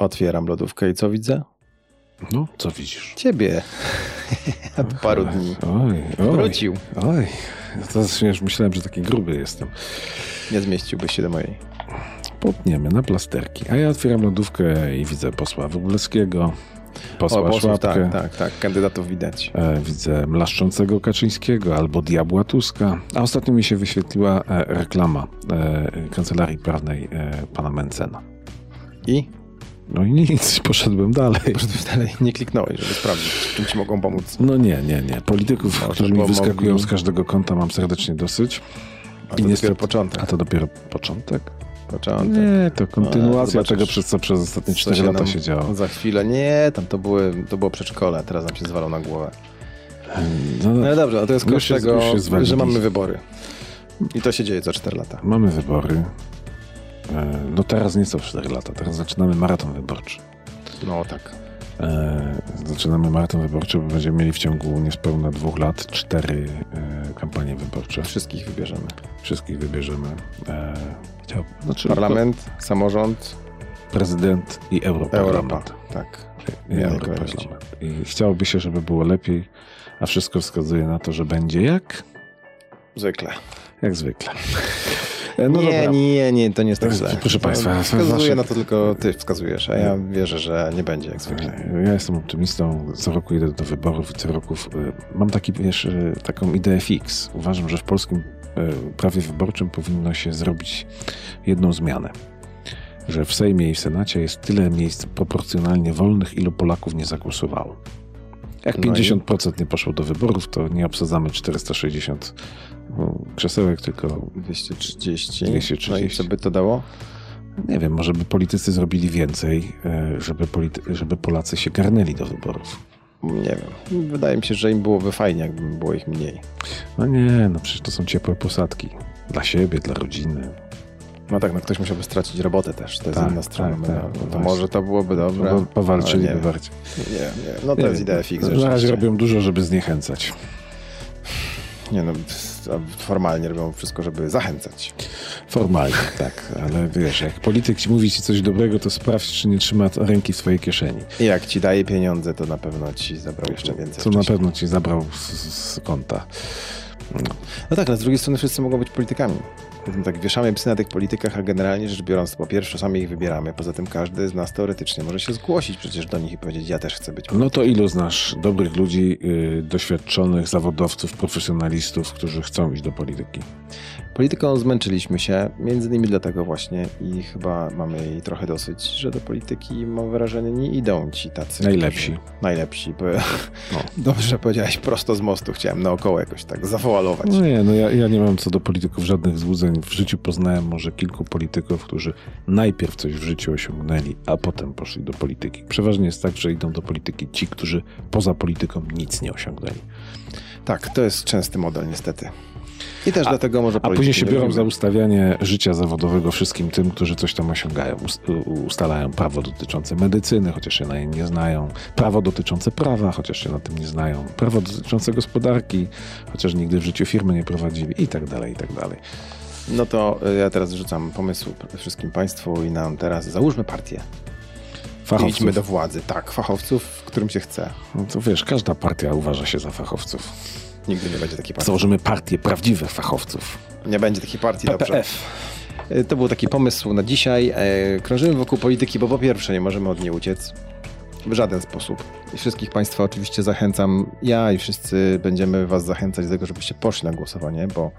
Otwieram lodówkę i co widzę? No, co widzisz? Ciebie. Od paru dni. Oj, oj. Wrócił. Oj, już myślałem, że taki gruby jestem. Nie zmieściłbyś się do mojej. Potniemy na plasterki. A ja otwieram lodówkę i widzę posła Wróblewskiego, posła O, posłów, tak, tak, tak. Kandydatów widać. E, Widzę mlaszczącego Kaczyńskiego albo diabła Tuska. A ostatnio mi się wyświetliła e, reklama e, kancelarii prawnej e, pana Mencena. I? No i nic, poszedłem dalej. Po prostu dalej nie kliknąłeś, żeby sprawdzić, czym ci mogą pomóc. No nie, nie, nie. Polityków, Może którzy mi wyskakują z każdego kąta mam serdecznie dosyć. A I to niestety- dopiero początek. A to dopiero początek? Początek. Nie, to kontynuacja A, tego, przez co przez ostatnie Co 4 się lata się działo. Za chwilę. Nie, tam to, były, to było przedszkole, a teraz nam się zwalą na głowę. No, No ale dobrze, no to jest koszt tego, że mamy wybory. I to się dzieje za 4 lata. Mamy wybory. E, No teraz nie są 4 lata, teraz zaczynamy maraton wyborczy. No tak. E, Zaczynamy maraton wyborczy, bo będziemy mieli w ciągu niespełna dwóch lat cztery e, kampanie wyborcze. Wszystkich wybierzemy. Wszystkich wybierzemy. Chciał, znaczy Parlament, samorząd, prezydent i Europa. europarlament. Tak. I europarlament. I chciałoby się, żeby było lepiej, a wszystko wskazuje na to, że będzie jak? Zwykle. Jak zwykle. E, No nie, dobra. nie, nie, to nie jest tak źle. Proszę państwa, Wskazuje wasze- na to tylko ty wskazujesz, a ja wierzę, że nie będzie jak zwykle. Ja jestem optymistą, co roku idę do wyborów i co roku y, mam taki, wiesz, taką ideę fix. Uważam, że w polskim prawie wyborczym powinno się zrobić jedną zmianę. Że w Sejmie i w Senacie jest tyle miejsc proporcjonalnie wolnych, ilu Polaków nie zagłosowało. Jak No i- 50% nie poszło do wyborów, to nie obsadzamy 460 no, krzesełek, tylko 230. 230. No i co by to dało? nie wiem, może by politycy zrobili więcej, y, żeby, polity- żeby Polacy się garnęli do wyborów. Nie wiem. Wydaje mi się, że im byłoby fajnie, jakby było ich mniej. No nie, no przecież to są ciepłe posadki. Dla siebie, dla rodziny. No tak, no ktoś musiałby stracić robotę też. To jest Tak, inna strona. tak, no, tak, to może to byłoby dobre. Bo powalczyliby nie, bardziej. Nie, nie. No to Nie jest idea fix. Na razie robią dużo, żeby zniechęcać. Nie no, formalnie robią wszystko, żeby zachęcać. Formalnie, tak. Ale wiesz, jak polityk ci mówi ci coś dobrego, to sprawdź, czy nie trzyma ręki w swojej kieszeni. I jak ci daje pieniądze, to na pewno ci zabrał jeszcze więcej. Na wcześniej. pewno ci zabrał z, z konta. No tak, ale z drugiej strony wszyscy mogą być politykami. Zatem Tak, wieszamy psy na tych politykach, a generalnie rzecz biorąc, po pierwsze sami ich wybieramy, poza tym każdy z nas teoretycznie może się zgłosić przecież do nich i powiedzieć, ja też chcę być No to ilu znasz dobrych ludzi, yy, doświadczonych zawodowców, profesjonalistów, którzy chcą iść do polityki? Polityką zmęczyliśmy się, między innymi dlatego właśnie i chyba mamy jej trochę dosyć, że do polityki, mam wrażenie, nie idą ci tacy. Najlepsi. którzy- Najlepsi. Bo... No. Dobrze powiedziałeś, prosto z mostu, chciałem naokoło jakoś tak zawoalować. No nie, no ja, ja nie mam co do polityków żadnych złudzeń. W życiu poznałem może kilku polityków, którzy najpierw coś w życiu osiągnęli, a potem poszli do polityki. Przeważnie jest tak, że idą do polityki ci, którzy poza polityką nic nie osiągnęli. Tak, to jest częsty model niestety. I też dlatego może A później się biorą za ustawianie życia zawodowego wszystkim tym, którzy coś tam osiągają. Ustalają prawo dotyczące medycyny, chociaż się na niej nie znają. Prawo dotyczące prawa, chociaż się na tym nie znają. Prawo dotyczące gospodarki, chociaż nigdy w życiu firmy nie prowadzili i tak dalej, i tak dalej. No to y, ja teraz rzucam pomysł wszystkim Państwu i nam teraz załóżmy partię. I Fachowców. idźmy do władzy. Tak, fachowców, w którym się chce. No to wiesz, każda partia uważa się za fachowców. Nigdy nie będzie takiej partii. Założymy partię prawdziwych fachowców. Nie będzie takiej partii, dobrze. PPF. Y, To był taki pomysł na dzisiaj. E, Krążymy wokół polityki, bo po pierwsze nie możemy od niej uciec. W żaden sposób. I wszystkich Państwa oczywiście zachęcam. Ja i wszyscy będziemy Was zachęcać do tego, żebyście poszli na głosowanie, bo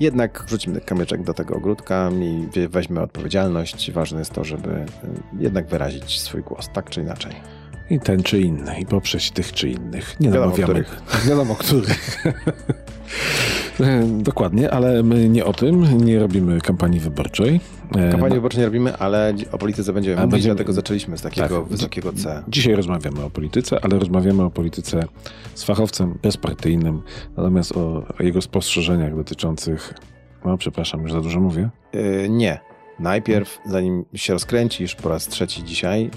jednak wrzucimy kamyczek do tego ogródka i weźmy odpowiedzialność. Ważne jest to, żeby y, jednak wyrazić swój głos, tak czy inaczej. I ten czy inny, i poprzeć tych czy innych. Nie Wiadomo, namawiamy. których. Wiadomo, których. E, Dokładnie, ale my nie o tym, nie robimy kampanii wyborczej. E, Kampanię no, wyborczą nie robimy, ale o polityce będziemy A mówić, będziemy- dlatego zaczęliśmy z takiego Tak. wysokiego C. Dzisiaj rozmawiamy o polityce, ale rozmawiamy o polityce z fachowcem bezpartyjnym, natomiast o, o jego spostrzeżeniach dotyczących. No, przepraszam, już za dużo mówię. Yy, nie. Najpierw, zanim się rozkręcisz po raz trzeci dzisiaj,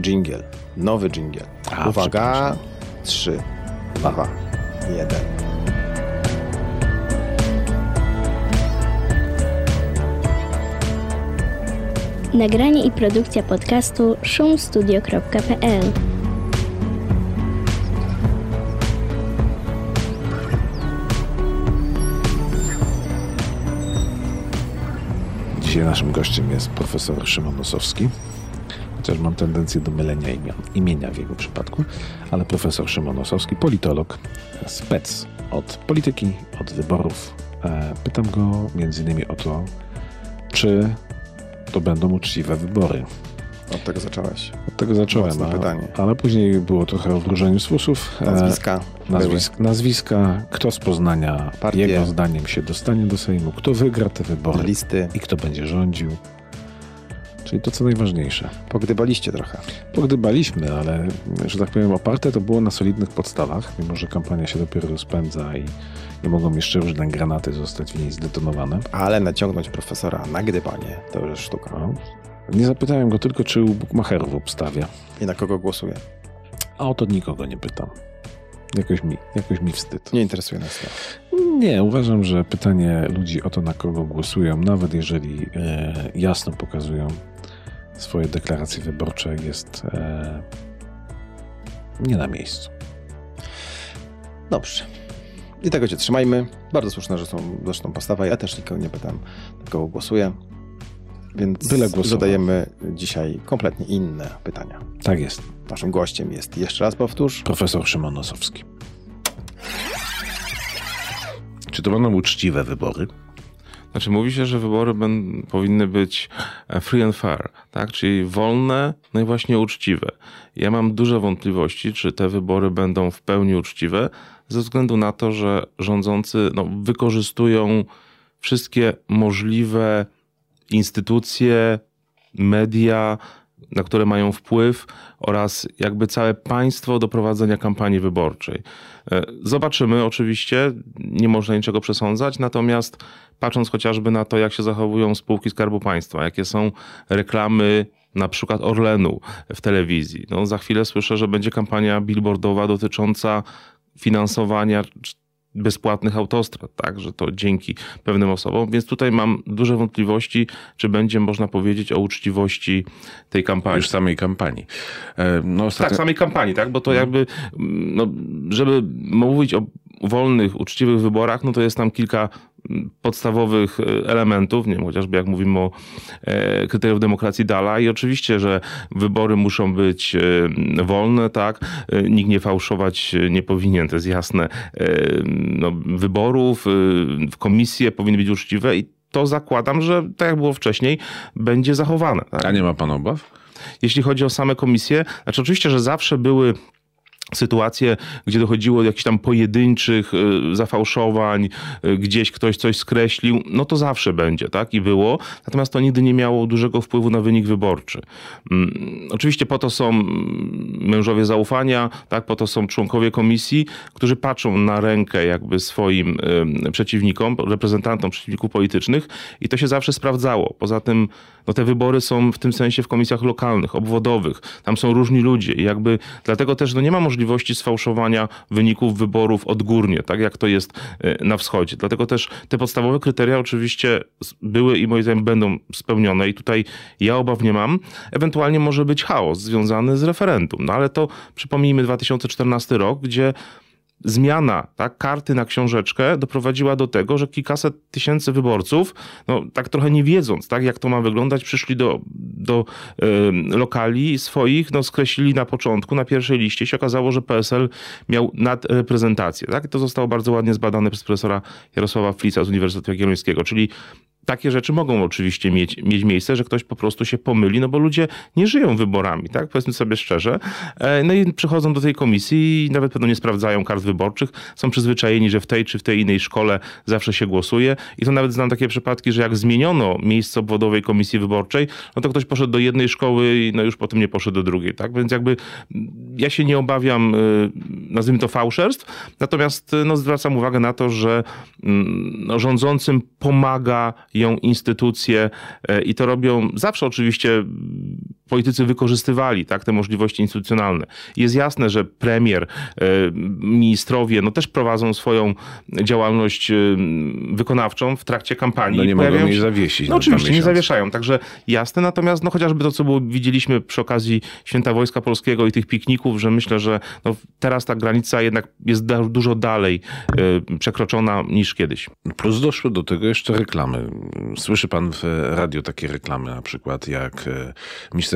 jingle. Nowy jingle. A, Uwaga. Trzy, dwa, jeden. Nagranie i produkcja podcastu szumstudio.pl Dzisiaj naszym gościem jest profesor Szymon Nosowski. Chociaż mam tendencję do mylenia imion, imienia w jego przypadku, ale profesor Szymon Nosowski, politolog, spec od polityki, od wyborów. E, pytam go innymi o to, czy to będą uczciwe wybory. Od tego zacząłeś. Od tego zacząłem, Mocne pytanie. ale później było trochę o wróżeniu z fusów. E, Nazwiska. Nazwisk, nazwiska, kto z Poznania Partie. jego zdaniem się dostanie do Sejmu, kto wygra te wybory Listy. i kto będzie rządził. Czyli to, co najważniejsze. Pogdybaliście trochę. Pogdybaliśmy, ale, że tak powiem, oparte to było na solidnych podstawach, mimo że kampania się dopiero rozpędza i nie mogą jeszcze różne granaty zostać w niej zdetonowane. Ale naciągnąć profesora na gdybanie to już sztuka. No. Nie zapytałem go tylko, czy u bukmacherów obstawia, I na kogo głosuje? a o to nikogo nie pytam. Jakoś mi, jakoś mi wstyd. Nie interesuje nas to. Nie, uważam, że pytanie ludzi o to, na kogo głosują, nawet jeżeli e, jasno pokazują swoje deklaracje wyborcze, jest e, nie na miejscu. Dobrze. I tego cię trzymajmy. Bardzo słuszna zresztą, zresztą postawa. Ja też nikogo nie pytam, kogo głosuję. Więc Byle zadajemy dzisiaj kompletnie inne pytania. Tak jest. Naszym gościem jest, jeszcze raz powtórz, Profesor Szymon Nosowski. Czy to będą uczciwe wybory? Znaczy mówi się, że wybory ben, powinny być e, free and fair, tak? czyli wolne, no i właśnie uczciwe. Ja mam duże wątpliwości, czy te wybory będą w pełni uczciwe, ze względu na to, że rządzący no, wykorzystują wszystkie możliwe instytucje, media, na które mają wpływ oraz jakby całe państwo do prowadzenia kampanii wyborczej. E, Zobaczymy oczywiście, nie można niczego przesądzać, natomiast patrząc chociażby na to, jak się zachowują spółki Skarbu Państwa, jakie są reklamy na przykład Orlenu w telewizji. No, za chwilę słyszę, że będzie kampania billboardowa dotycząca finansowania bezpłatnych autostrad, tak, że to dzięki pewnym osobom, więc tutaj mam duże wątpliwości, czy będzie można powiedzieć o uczciwości tej kampanii. Już samej kampanii. E, No, ostatnio... Tak, samej kampanii, tak? Bo to jakby, mm, no, żeby mówić o wolnych, uczciwych wyborach, no to jest tam kilka mm, podstawowych e, elementów, nie wiem, chociażby jak mówimy o e, kryteriów demokracji Dala i oczywiście, że wybory muszą być e, wolne, tak? Nikt nie fałszować nie powinien, to jest jasne. No, wyborów, komisje powinny być uczciwe i to zakładam, że tak jak było wcześniej, będzie zachowane. Tak? A nie ma pan obaw? Jeśli chodzi o same komisje, znaczy oczywiście, że zawsze były sytuacje, gdzie dochodziło do jakichś tam pojedynczych y, zafałszowań, y, gdzieś ktoś coś skreślił, no to zawsze będzie, tak? I było. Natomiast to nigdy nie miało dużego wpływu na wynik wyborczy. Mm, Oczywiście po to są mm, mężowie zaufania, tak? Po to są członkowie komisji, którzy patrzą na rękę jakby swoim przeciwnikom, reprezentantom przeciwników politycznych i to się zawsze sprawdzało. Poza tym no te wybory są w tym sensie w komisjach lokalnych, obwodowych. Tam są różni ludzie i jakby dlatego też no nie ma możliwości sfałszowania wyników wyborów odgórnie, tak jak to jest e, na wschodzie. Dlatego też te podstawowe kryteria oczywiście były i moim zdaniem będą spełnione i tutaj ja obaw nie mam. Ewentualnie może być chaos związany z referendum, no ale to przypomnijmy 2014 rok, gdzie zmiana tak, karty na książeczkę doprowadziła do tego, że kilkaset tysięcy wyborców, no, tak trochę nie wiedząc, tak, jak to ma wyglądać, przyszli do, do e, lokali swoich, no, skreślili na początku, na pierwszej liście się okazało, że PSL miał nadreprezentację. Tak? I to zostało bardzo ładnie zbadane przez profesora Jarosława Flica z Uniwersytetu Jagiellońskiego, czyli takie rzeczy mogą oczywiście mieć, mieć miejsce, że ktoś po prostu się pomyli, no bo ludzie nie żyją wyborami, tak? Powiedzmy sobie szczerze. E, No i przychodzą do tej komisji i nawet pewno nie sprawdzają kart wyborczych. Są przyzwyczajeni, że w tej czy w tej innej szkole zawsze się głosuje. I to nawet znam takie przypadki, że jak zmieniono miejsce obwodowej komisji wyborczej, no to ktoś poszedł do jednej szkoły i no już potem nie poszedł do drugiej, tak? Więc jakby mm, ja się nie obawiam, y, nazwijmy to fałszerstw, natomiast y, no, zwracam uwagę na to, że mm, no, rządzącym pomaga ją instytucje e, i to robią zawsze oczywiście politycy wykorzystywali tak, te możliwości instytucjonalne. Jest jasne, że premier, e, ministrowie no też prowadzą swoją działalność e, wykonawczą w trakcie kampanii. No nie mogą jej zawiesić. No oczywiście, nie zawieszają. Także jasne, natomiast no chociażby to, co było, widzieliśmy przy okazji Święta Wojska Polskiego i tych pikników, że myślę, że no teraz ta granica jednak jest dużo dalej y, przekroczona niż kiedyś. Plus doszły do tego jeszcze reklamy. Słyszy pan w radio takie reklamy, na przykład jak e,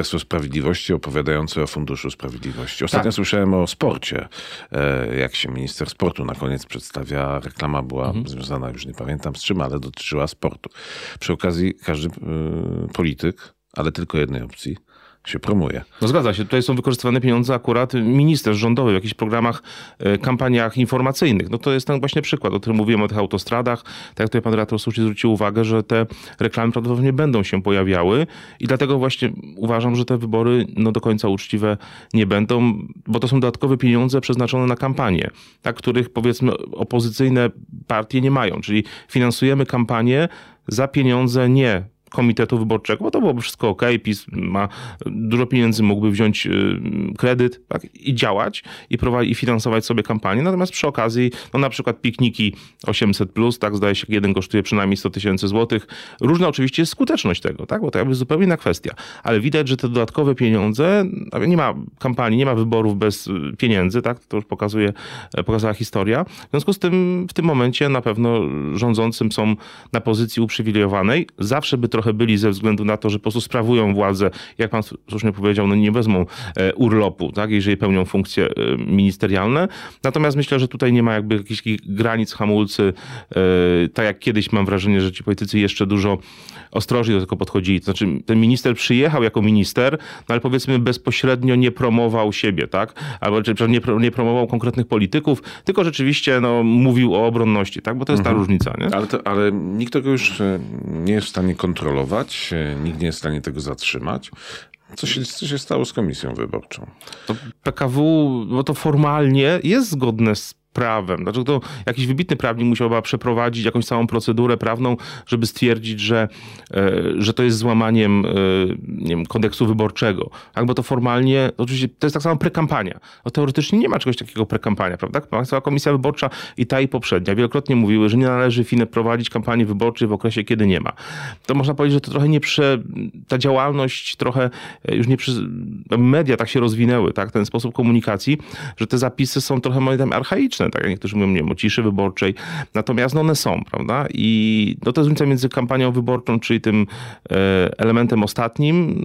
Ministerstwo Sprawiedliwości opowiadające o Funduszu Sprawiedliwości. Ostatnio tak. słyszałem o sporcie, e, jak się minister sportu na koniec przedstawia. Reklama była mhm. związana, już nie pamiętam z czym, ale dotyczyła sportu. Przy okazji każdy y, polityk, ale tylko jednej opcji, się promuje. No zgadza się. Tutaj są wykorzystywane pieniądze akurat minister rządowy w jakichś programach, e, kampaniach informacyjnych. No to jest ten właśnie przykład, o którym mówiłem o tych autostradach. Tak jak tutaj pan redaktor słusznie zwrócił uwagę, że te reklamy prawdopodobnie będą się pojawiały i dlatego właśnie uważam, że te wybory no do końca uczciwe nie będą, bo to są dodatkowe pieniądze przeznaczone na kampanię, tak, których powiedzmy opozycyjne partie nie mają. Czyli finansujemy kampanię za pieniądze nie komitetu wyborczego, bo to byłoby wszystko ok, PiS ma dużo pieniędzy, mógłby wziąć y, kredyt tak, i działać i, prowadzić, i finansować sobie kampanię, natomiast przy okazji, no na przykład pikniki 800+, plus, tak, zdaje się, jeden kosztuje przynajmniej 100 tysięcy złotych. Różna oczywiście jest skuteczność tego, tak, bo to jakby zupełnie inna kwestia, ale widać, że te dodatkowe pieniądze, nie ma kampanii, nie ma wyborów bez y, pieniędzy, tak, to już pokazuje, e, pokazała historia. W związku z tym w tym momencie na pewno rządzącym są na pozycji uprzywilejowanej, zawsze by to trochę byli ze względu na to, że po prostu sprawują władzę, jak pan słusznie powiedział, no nie wezmą e, urlopu, tak, jeżeli pełnią funkcje e, ministerialne. Natomiast myślę, że tutaj nie ma jakby jakichś granic, hamulcy, e, tak jak kiedyś mam wrażenie, że ci politycy jeszcze dużo ostrożniej do tego podchodzili. To znaczy ten minister przyjechał jako minister, no ale powiedzmy bezpośrednio nie promował siebie, tak, albo nie, nie promował konkretnych polityków, tylko rzeczywiście no, mówił o obronności, tak, bo to jest mhm. ta różnica. Nie? Ale, to, ale nikt tego już nie jest w stanie kontrolować kontrolować, nikt nie jest w stanie tego zatrzymać. Co się, co się stało z komisją wyborczą? To PKW, bo to formalnie jest zgodne z prawem. Dlaczego to jakiś wybitny prawnik musiałby przeprowadzić jakąś całą procedurę prawną, żeby stwierdzić, że, e, że to jest złamaniem e, nie wiem, kodeksu wyborczego. Albo to formalnie, oczywiście to jest tak samo prekampania. No, teoretycznie nie ma czegoś takiego prekampania, prawda? Państwowa Komisja Wyborcza i ta i poprzednia wielokrotnie mówiły, że nie należy FINE prowadzić kampanii wyborczej w okresie, kiedy nie ma. To można powiedzieć, że to trochę nie prze... ta działalność trochę e, już nie przy... media tak się rozwinęły, tak? Ten sposób komunikacji, że te zapisy są trochę moim zdaniem archaiczne tak jak niektórzy mówią, nie wiem, o ciszy wyborczej. Natomiast no, one są, prawda? I no, to jest różnica między kampanią wyborczą, czyli tym e, elementem ostatnim,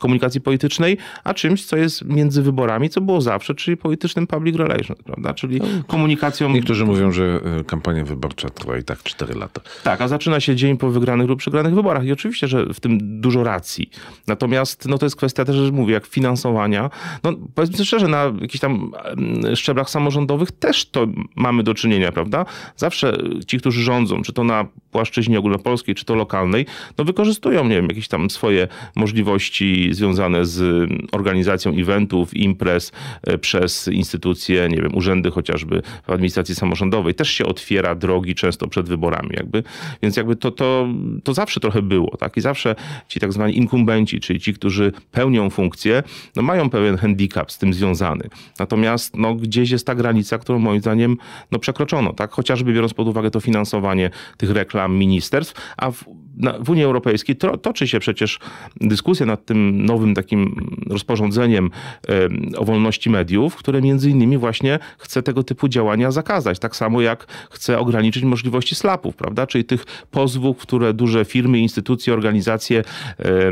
komunikacji politycznej, a czymś, co jest między wyborami, co było zawsze, czyli politycznym public relations, prawda? Czyli no, komunikacją... Niektórzy mówią, że e, kampania wyborcza trwa i tak 4 lata. Tak, a zaczyna się dzień po wygranych lub przegranych wyborach i oczywiście, że w tym dużo racji. Natomiast no to jest kwestia też, że mówię, jak finansowania. No powiedzmy szczerze, na jakichś tam szczeblach samorządowych też to mamy do czynienia, prawda? Zawsze ci, którzy rządzą, czy to na płaszczyźnie ogólnopolskiej, czy to lokalnej, no wykorzystują, nie wiem, jakieś tam swoje możliwości związane z organizacją eventów, imprez e, przez instytucje, nie wiem, urzędy chociażby w administracji samorządowej. Też się otwiera drogi często przed wyborami jakby. Więc jakby to, to, to zawsze trochę było, tak? I zawsze ci tak zwani inkumbenci, czyli ci, którzy pełnią funkcję, no mają pewien handicap z tym związany. Natomiast no, gdzieś jest ta granica, którą moim zdaniem no, przekroczono, tak? Chociażby biorąc pod uwagę to finansowanie tych reklam ministerstw, a w, w Unii Europejskiej to, toczy się przecież dyskusja nad tym nowym takim rozporządzeniem o wolności mediów, które między innymi właśnie chce tego typu działania zakazać. Tak samo jak chce ograniczyć możliwości slapów, prawda? Czyli tych pozwów, które duże firmy, instytucje, organizacje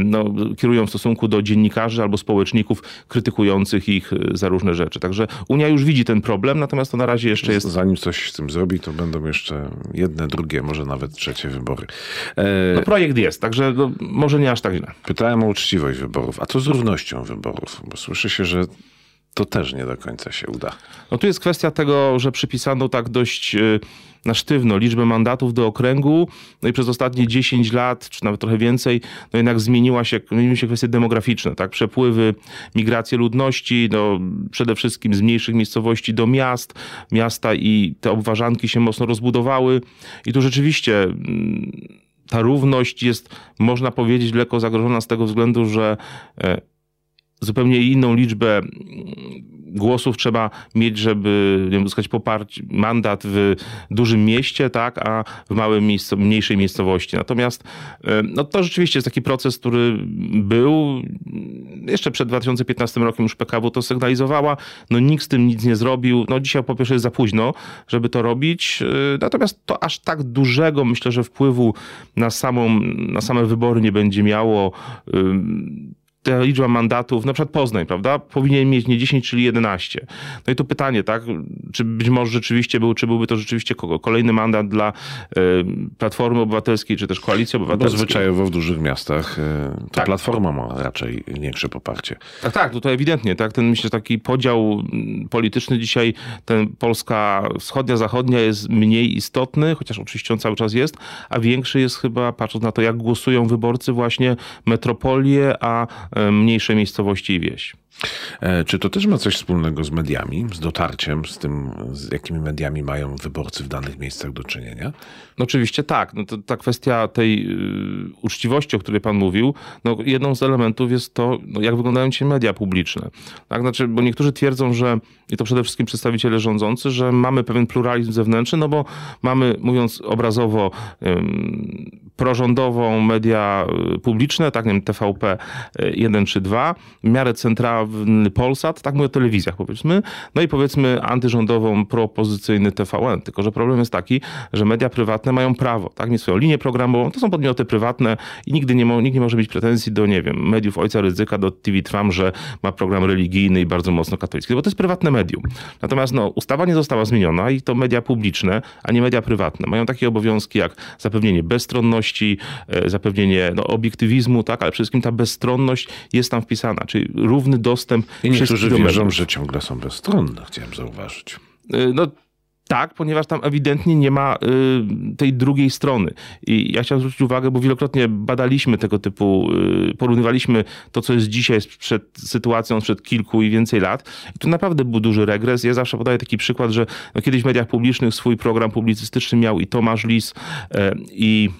no, kierują w stosunku do dziennikarzy albo społeczników krytykujących ich e, za różne rzeczy. Także Unia już widzi ten problem, natomiast to na razie jeszcze jest... Zanim coś z tym zrobi, to będą jeszcze jedne, drugie, może nawet trzecie wybory. E... No projekt jest, także no, może nie aż tak źle. Pytałem o uczciwość wyborów. A co z równością wyborów? Bo słyszy się, że to też nie do końca się uda. No tu jest kwestia tego, że przypisano tak dość y, na sztywno liczbę mandatów do okręgu, no i przez ostatnie 10 lat, czy nawet trochę więcej, no jednak zmieniła się, zmieniły się kwestie demograficzne, tak? Przepływy, migracje ludności, no przede wszystkim z mniejszych miejscowości do miast, miasta i te obwarzanki się mocno rozbudowały i tu rzeczywiście mm, ta równość jest, można powiedzieć, lekko zagrożona z tego względu, że e, zupełnie inną liczbę głosów trzeba mieć, żeby nie wiem, uzyskać poparcie, mandat w dużym mieście, tak, a w małym miejscu, mniejszej miejscowości. Natomiast e, no, to rzeczywiście jest taki proces, który był jeszcze przed 2015 rokiem już PKW to sygnalizowała. No nikt z tym nic nie zrobił. No dzisiaj po pierwsze jest za późno, żeby to robić. E, natomiast to aż tak dużego myślę, że wpływu na samą, na same wybory nie będzie miało ta liczba mandatów, na przykład Poznań, prawda, powinien mieć nie 10, czyli 11. No i to pytanie, tak, czy być może rzeczywiście był, czy byłby to rzeczywiście kolejny mandat dla y, Platformy Obywatelskiej, czy też Koalicji Obywatelskiej. Bo zwyczajowo w dużych miastach y, to tak. Platforma ma raczej większe poparcie. Tak, tak, tutaj ewidentnie, tak, ten myślę taki podział polityczny dzisiaj, ten Polska wschodnia, zachodnia jest mniej istotny, chociaż oczywiście on cały czas jest, a większy jest chyba, patrząc na to, jak głosują wyborcy właśnie metropolie, a E, mniejsze miejscowości i wieś. E, czy to też ma coś wspólnego z mediami, z dotarciem, z tym, z jakimi mediami mają wyborcy w danych miejscach do czynienia? No oczywiście tak. No to, ta kwestia tej y, uczciwości, o której pan mówił, no jedną z elementów jest to, no jak wyglądają dzisiaj media publiczne. Tak? Znaczy, bo niektórzy twierdzą, że, i to przede wszystkim przedstawiciele rządzący, że mamy pewien pluralizm zewnętrzny, no bo mamy, mówiąc obrazowo, prorządową media y, publiczne, tak, nie wiem, TVP 1 y, czy 2, w miarę centralny Polsat, tak mówię o telewizjach powiedzmy, no i powiedzmy antyrządową, propozycyjny TVN. Tylko, że problem jest taki, że media prywatne mają prawo, tak, mieć swoją linię programową, to są podmioty prywatne i nigdy nie, nikt nie może mieć pretensji do, nie wiem, mediów Ojca Ryzyka, do TV Trump, że ma program religijny i bardzo mocno katolicki, bo to jest prywatne medium. Natomiast no, ustawa nie została zmieniona i to media publiczne, a nie media prywatne mają takie obowiązki jak zapewnienie bezstronności, E, zapewnienie no, obiektywizmu, tak, ale przede wszystkim ta bezstronność jest tam wpisana, czyli równy dostęp. I niektórzy wierzą, że ciągle są bezstronne, chciałem zauważyć. E, no, tak, ponieważ tam ewidentnie nie ma y, tej drugiej strony. I ja chciałem zwrócić uwagę, bo wielokrotnie badaliśmy tego typu, y, porównywaliśmy to, co jest dzisiaj przed sytuacją sprzed kilku i więcej lat. I tu naprawdę był duży regres. Ja zawsze podaję taki przykład, że no, kiedyś w mediach publicznych swój program publicystyczny miał i Tomasz Lis, y, i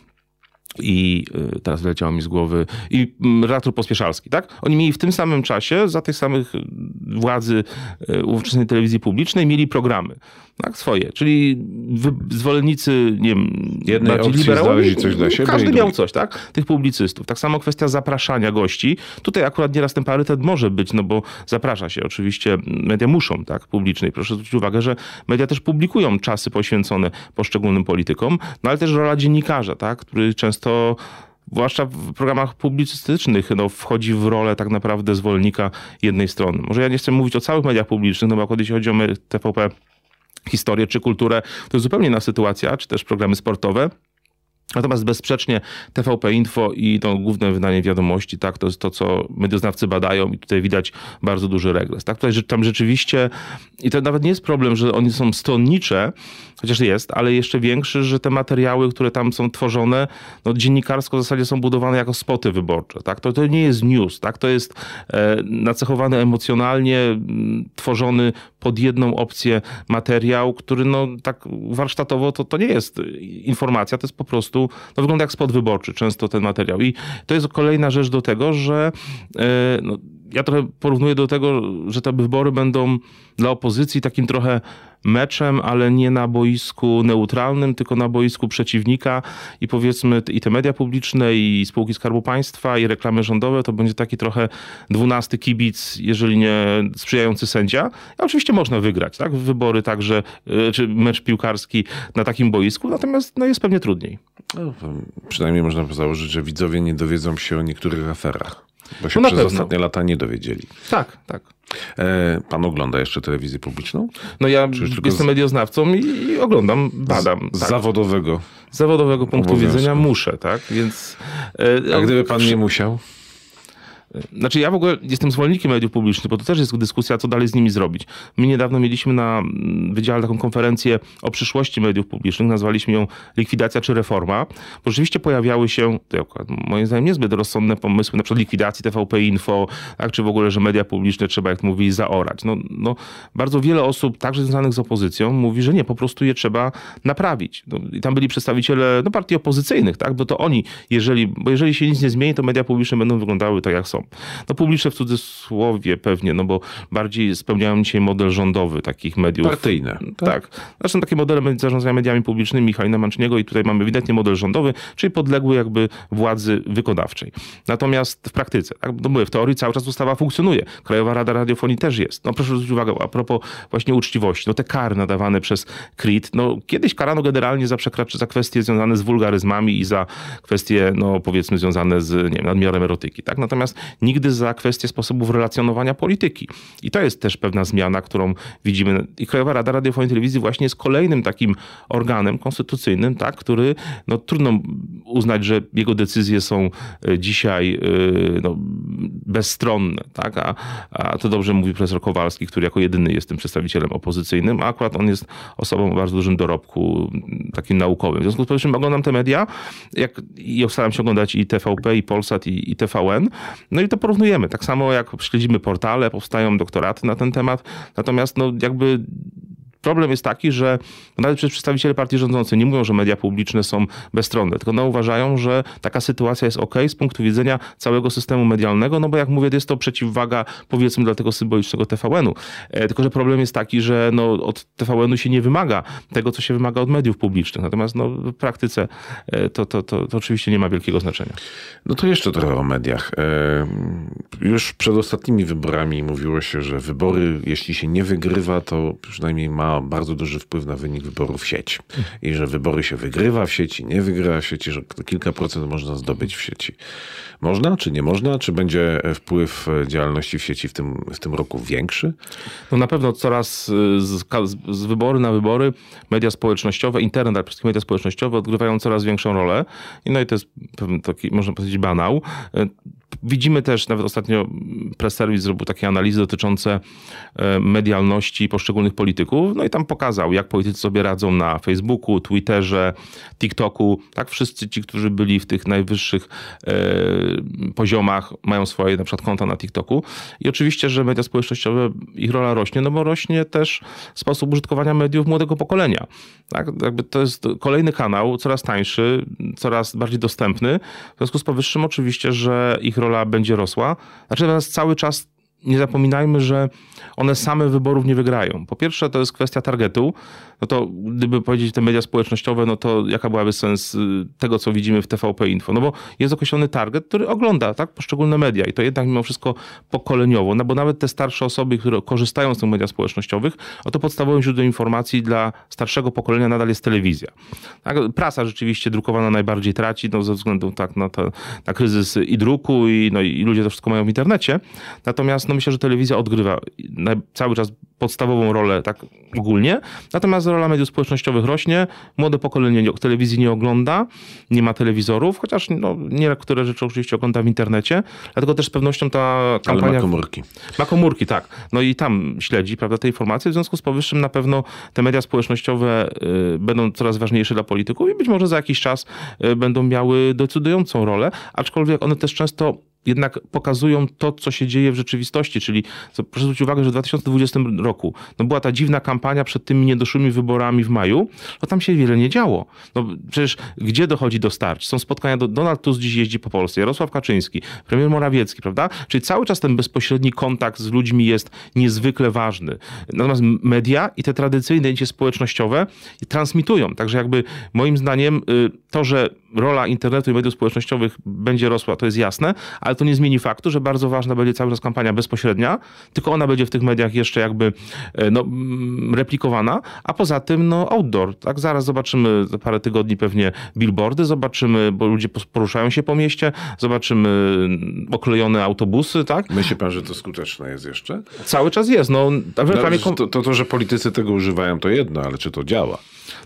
i y, teraz wyleciało mi z głowy, i mm, redaktor Pospieszalski, tak? Oni mieli w tym samym czasie, za tych samych władzy y, ówczesnej telewizji publicznej, mieli programy tak, swoje. Czyli zwolennicy, nie wiem, jednej opcji znaleźli coś dla siebie. Każdy miał coś, tak? Tych publicystów. Tak samo kwestia zapraszania gości. Tutaj akurat nieraz ten parytet może być, no bo zaprasza się oczywiście, media muszą, tak, publicznej. Proszę zwrócić uwagę, że media też publikują czasy poświęcone poszczególnym politykom, no ale też rola dziennikarza, tak, który często zwłaszcza w programach publicystycznych, no, wchodzi w rolę tak naprawdę zwolennika jednej strony. Może ja nie chcę mówić o całych mediach publicznych, no bo akurat jeśli chodzi o TVP historię czy kulturę, to jest zupełnie inna sytuacja, czy też programy sportowe. Natomiast bezsprzecznie TVP Info i to główne wydanie wiadomości, tak, to jest to, co medioznawcy badają i tutaj widać bardzo duży regres. Tak, tutaj tam rzeczywiście, i to nawet nie jest problem, że one są stronnicze, chociaż jest, ale jeszcze większy, że te materiały, które tam są tworzone, no dziennikarsko w zasadzie są budowane jako spoty wyborcze, tak, to, to nie jest news, tak, to jest e, nacechowany emocjonalnie, m, tworzony pod jedną opcję materiał, który no tak warsztatowo to, to nie jest informacja, to jest po prostu no wygląda jak spot wyborczy często ten materiał. I to jest kolejna rzecz do tego, że e, no, ja trochę porównuję do tego, że te wybory będą dla opozycji takim trochę meczem, ale nie na boisku neutralnym, tylko na boisku przeciwnika i powiedzmy i te media publiczne i spółki Skarbu Państwa i reklamy rządowe to będzie taki trochę dwunasty kibic, jeżeli nie sprzyjający sędzia. A oczywiście można wygrać, tak? Wybory także, e, czy mecz piłkarski na takim boisku, natomiast no, jest pewnie trudniej. No, przynajmniej można założyć, że widzowie nie dowiedzą się o niektórych aferach. Bo się no przez pewno. ostatnie lata nie dowiedzieli. Tak, tak. E, pan ogląda jeszcze telewizję publiczną? No ja jestem z... medioznawcą i oglądam, badam. Z tak. zawodowego. Z zawodowego punktu obowiązku. widzenia muszę, tak? Więc. E, A gdyby pan nie musiał? Znaczy ja w ogóle jestem zwolennikiem mediów publicznych, bo to też jest dyskusja, co dalej z nimi zrobić. My niedawno mieliśmy na wydziale taką konferencję o przyszłości mediów publicznych, nazwaliśmy ją likwidacja czy reforma, bo rzeczywiście pojawiały się, moim zdaniem niezbyt rozsądne pomysły, na przykład likwidacji TVP Info, tak, czy w ogóle, że media publiczne trzeba, jak mówi, zaorać. No, no, bardzo wiele osób, także związanych z opozycją, mówi, że nie, po prostu je trzeba naprawić. No, I tam byli przedstawiciele no, partii opozycyjnych, tak, bo to oni, jeżeli, bo jeżeli się nic nie zmieni, to media publiczne będą wyglądały tak, jak są. No publiczne w cudzysłowie pewnie, no bo bardziej spełniają dzisiaj model rządowy takich mediów. Partyjne. Tak. tak. Zresztą takie modele zarządzania mediami publicznymi Halina Manczniego i tutaj mamy ewidentnie model rządowy, czyli podległy jakby władzy wykonawczej. Natomiast w praktyce, tak, no mówię, w teorii cały czas ustawa funkcjonuje. Krajowa Rada Radiofonii też jest. No proszę zwrócić uwagę, a propos właśnie uczciwości, no te kary nadawane przez KRIT, no kiedyś karano generalnie za przekraczanie, za kwestie związane z wulgaryzmami i za kwestie, no powiedzmy, związane z nie wiem, nadmiarem erotyki. Tak? Natomiast nigdy za kwestie sposobów relacjonowania polityki. I to jest też pewna zmiana, którą widzimy. I Krajowa Rada Radiofonii i Telewizji właśnie jest kolejnym takim organem konstytucyjnym, tak, który no, trudno uznać, że jego decyzje są e, dzisiaj e, no, bezstronne. Tak? A, a to dobrze mówi profesor Kowalski, który jako jedyny jest tym przedstawicielem opozycyjnym, a akurat on jest osobą o bardzo dużym dorobku takim naukowym. W związku z powyższym oglądam te media jak, i staram się oglądać i TVP, i Polsat, i, i TVN. No i to porównujemy. Tak samo jak śledzimy portale, powstają doktoraty na ten temat. Natomiast no, jakby Problem jest taki, że nawet przez przedstawiciele partii rządzącej nie mówią, że media publiczne są bezstronne, tylko no uważają, że taka sytuacja jest ok z punktu widzenia całego systemu medialnego, no bo jak mówię, jest to przeciwwaga powiedzmy dla tego symbolicznego TVN-u. E, tylko, że problem jest taki, że no, od TVN-u się nie wymaga tego, co się wymaga od mediów publicznych. Natomiast no, w praktyce e, to, to, to, to oczywiście nie ma wielkiego znaczenia. No to jeszcze trochę o mediach. E, już przed ostatnimi wyborami mówiło się, że wybory, jeśli się nie wygrywa, to przynajmniej ma bardzo duży wpływ na wynik wyborów w sieci. I że wybory się wygrywa w sieci, nie wygrywa w sieci, że kilka procent można zdobyć w sieci. Można, czy nie można? Czy będzie wpływ działalności w sieci w tym, w tym roku większy? No na pewno coraz y, z, z wybory na wybory media społecznościowe, internet, ale przede wszystkim media społecznościowe odgrywają coraz większą rolę. I no i to jest pewien taki, można powiedzieć, banał. Y, widzimy też, nawet ostatnio press service zrobił takie analizy dotyczące medialności poszczególnych polityków. No i tam pokazał, jak politycy sobie radzą na Facebooku, Twitterze, TikToku. Tak, wszyscy ci, którzy byli w tych najwyższych poziomach mają swoje na przykład konta na TikToku. I oczywiście, że media społecznościowe, ich rola rośnie, no bo rośnie też sposób użytkowania mediów młodego pokolenia. Tak? Jakby to jest kolejny kanał, coraz tańszy, coraz bardziej dostępny. W związku z powyższym oczywiście, że ich rola będzie rosła. Znaczy natomiast cały czas nie zapominajmy, że one same wyborów nie wygrają. Po pierwsze, to jest kwestia targetu. No to gdyby powiedzieć te media społecznościowe, no to jaka byłaby sens y, tego, co widzimy w TVP Info? No bo jest określony target, który ogląda tak, poszczególne media i to jednak mimo wszystko pokoleniowo, no bo nawet te starsze osoby, które korzystają z tych mediach społecznościowych, o to podstawowym źródłem informacji dla starszego pokolenia nadal jest telewizja. Tak, prasa rzeczywiście drukowana najbardziej traci, no ze względu tak, na, to, na kryzys i druku i, no, i ludzie to wszystko mają w internecie. Natomiast no, myślę, że telewizja odgrywa cały czas podstawową rolę tak ogólnie. Natomiast rola mediów społecznościowych rośnie. Młode pokolenie telewizji nie ogląda, nie ma telewizorów, chociaż no, niektóre rzeczy oczywiście ogląda w internecie. Dlatego też z pewnością ta kampania... Ale ma komórki. Ma komórki, tak. No i tam śledzi prawda, te informacje. W związku z powyższym na pewno te media społecznościowe y, będą coraz ważniejsze dla polityków i być może za jakiś czas y, będą miały decydującą rolę, aczkolwiek one też często jednak pokazują to, co się dzieje w rzeczywistości, czyli proszę zwrócić uwagę, że w 2020 roku no była ta dziwna kampania przed tymi niedoszłymi wyborami w maju, no tam się wiele nie działo. No przecież gdzie dochodzi do starć? Są spotkania, do, Donald Tusk dziś jeździ po Polsce, Jarosław Kaczyński, premier Morawiecki, prawda? Czyli cały czas ten bezpośredni kontakt z ludźmi jest niezwykle ważny. Natomiast media i te tradycyjne zdjęcie społecznościowe transmitują, także jakby moim zdaniem y, to, że rola internetu i mediów społecznościowych będzie rosła, to jest jasne, ale to nie zmieni faktu, że bardzo ważna będzie cały czas kampania bezpośrednia, tylko ona będzie w tych mediach jeszcze jakby e, no, mm, replikowana, a poza tym no, outdoor. Tak? Zaraz zobaczymy za parę tygodni pewnie billboardy, zobaczymy, bo ludzie poruszają się po mieście, zobaczymy mm, oklejone autobusy. Tak? Myśli pan, że to skuteczne jest jeszcze? Cały czas jest. No, no, to, to, to, że politycy tego używają, to jedno, ale czy to działa?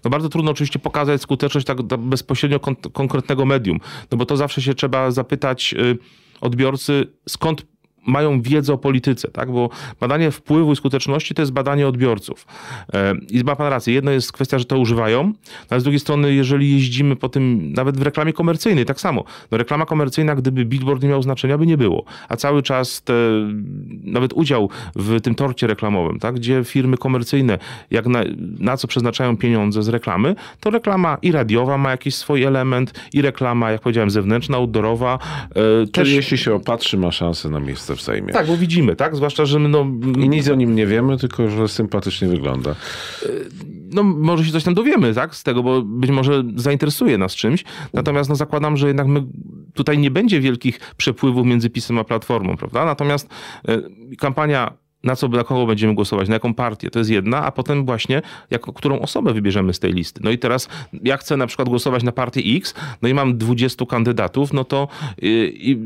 No bardzo trudno oczywiście pokazać skuteczność tak bezpośrednio kon konkretnego medium, no bo to zawsze się trzeba zapytać y, odbiorcy, skąd mają wiedzę o polityce, tak? bo badanie wpływu i skuteczności to jest badanie odbiorców. E, I ma pan rację, jedno jest kwestia, że to używają, ale z drugiej strony, jeżeli jeździmy po tym, nawet w reklamie komercyjnej, tak samo. No, reklama komercyjna, gdyby billboard nie miał znaczenia, by nie było. A cały czas te, nawet udział w tym torcie reklamowym, tak? gdzie firmy komercyjne, jak na, na co przeznaczają pieniądze z reklamy, to reklama i radiowa ma jakiś swój element, i reklama, jak powiedziałem, zewnętrzna, outdoorowa. E, Czyli też... jeśli się opatrzy, ma szansę na miejsce w Sejmie. Tak, bo widzimy, tak? Zwłaszcza, że no... I nic o nim nie wiemy, tylko że sympatycznie wygląda. No może się coś tam dowiemy, tak? Z tego, bo być może zainteresuje nas czymś. Natomiast no zakładam, że jednak my tutaj nie będzie wielkich przepływów między PiSem a Platformą, prawda? Natomiast e, kampania na co, na kogo będziemy głosować, na jaką partię, to jest jedna, a potem właśnie, którą osobę wybierzemy z tej listy. No i teraz ja chcę na przykład głosować na partię X, no i mam 20 kandydatów, no to yy,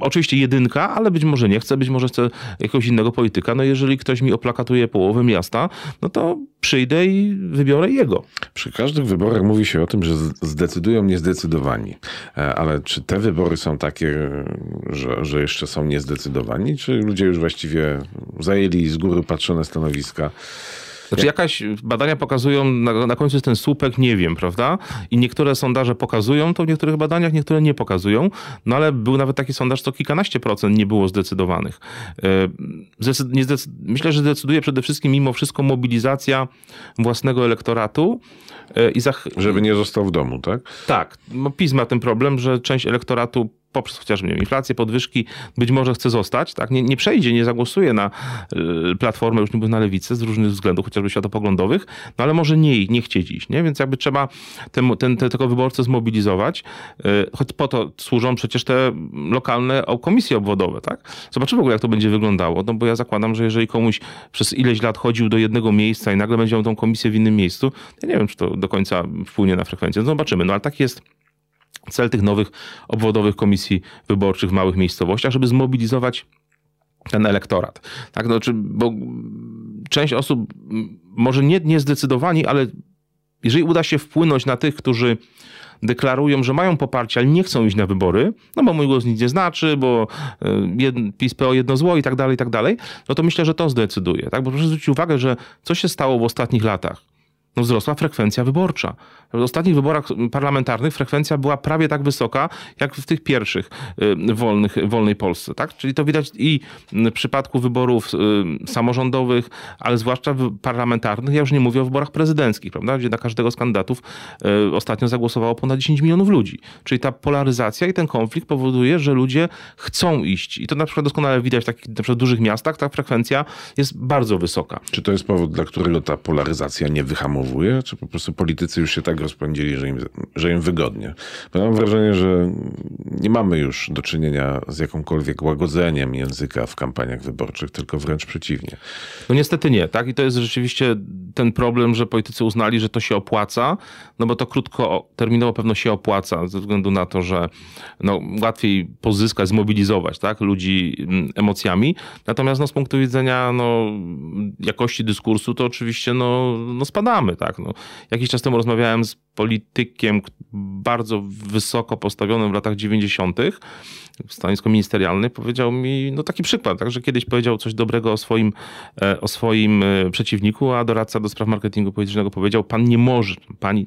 oczywiście jedynka, ale być może nie chcę, być może chcę jakiegoś innego polityka. No jeżeli ktoś mi oplakatuje połowę miasta, no to przyjdę i wybiorę jego. Przy każdych wyborach mówi się o tym, że zdecydują niezdecydowani. E, ale czy te wybory są takie, że, że jeszcze są niezdecydowani, czy ludzie już właściwie zajęli zajęli z góry patrzone stanowiska. Znaczy jakaś badania pokazują, na, na końcu jest ten słupek, nie wiem, prawda? I niektóre sondaże pokazują to w niektórych badaniach, niektóre nie pokazują. No ale był nawet taki sondaż, co kilkanaście procent nie było zdecydowanych. E, nie zdecyd Myślę, że decyduje przede wszystkim mimo wszystko mobilizacja własnego elektoratu. E, I Żeby nie został w domu, tak? Tak. No, PiS ma ten problem, że część elektoratu poprzez chociażby nie wiem, inflację, podwyżki, być może chce zostać, tak? Nie, nie przejdzie, nie zagłosuje na y, platformę, już nie na lewicę z różnych względów, chociażby światopoglądowych, no ale może nie, nie chcieć iść, nie? Więc jakby trzeba ten, ten, te, tego wyborcę zmobilizować, y, choć po to służą przecież te lokalne komisje obwodowe, tak? Zobaczymy w ogóle, jak to będzie wyglądało, no bo ja zakładam, że jeżeli komuś przez ileś lat chodził do jednego miejsca i nagle będzie miał tą komisję w innym miejscu, ja nie wiem, czy to do końca wpłynie na frekwencję, no zobaczymy, no ale tak jest cel tych nowych obwodowych komisji wyborczych w małych miejscowościach, żeby zmobilizować ten elektorat. Tak, no, czy, bo część osób, może nie, nie zdecydowani, ale jeżeli uda się wpłynąć na tych, którzy deklarują, że mają poparcie, ale nie chcą iść na wybory, no bo mój głos nic nie znaczy, bo e, PiS PO jedno zło i tak dalej, i tak dalej, no to myślę, że to zdecyduje. Tak? Bo proszę zwrócić uwagę, że co się stało w ostatnich latach? No wzrosła frekwencja wyborcza. W ostatnich wyborach parlamentarnych frekwencja była prawie tak wysoka, jak w tych pierwszych y, wolnych, wolnej Polsce. Tak? Czyli to widać i w przypadku wyborów y, samorządowych, ale zwłaszcza parlamentarnych, ja już nie mówię o wyborach prezydenckich, prawda? gdzie na każdego z kandydatów y, ostatnio zagłosowało ponad 10 milionów ludzi. Czyli ta polaryzacja i ten konflikt powoduje, że ludzie chcą iść. I to na przykład doskonale widać w takich na przykład dużych miastach, ta frekwencja jest bardzo wysoka. Czy to jest powód, dla którego ta polaryzacja nie czy po prostu politycy już się tak rozpędzili, że im, że im wygodnie. Bo mam wrażenie, że nie mamy już do czynienia z jakąkolwiek łagodzeniem języka w kampaniach wyborczych, tylko wręcz przeciwnie. No niestety nie, tak? I to jest rzeczywiście ten problem, że politycy uznali, że to się opłaca, no bo to krótkoterminowo pewno się opłaca, ze względu na to, że no, łatwiej pozyskać, zmobilizować tak, ludzi mm, emocjami. Natomiast no, z punktu widzenia no, jakości dyskursu, to oczywiście no, no spadamy. Tak? No, jakiś czas temu rozmawiałem z politykiem bardzo wysoko postawionym w latach 90., stanowisko ministerialne, powiedział mi, no taki przykład, tak, że kiedyś powiedział coś dobrego o swoim, e, o swoim e, przeciwniku, a doradca do spraw marketingu politycznego powiedział, pan nie może, pani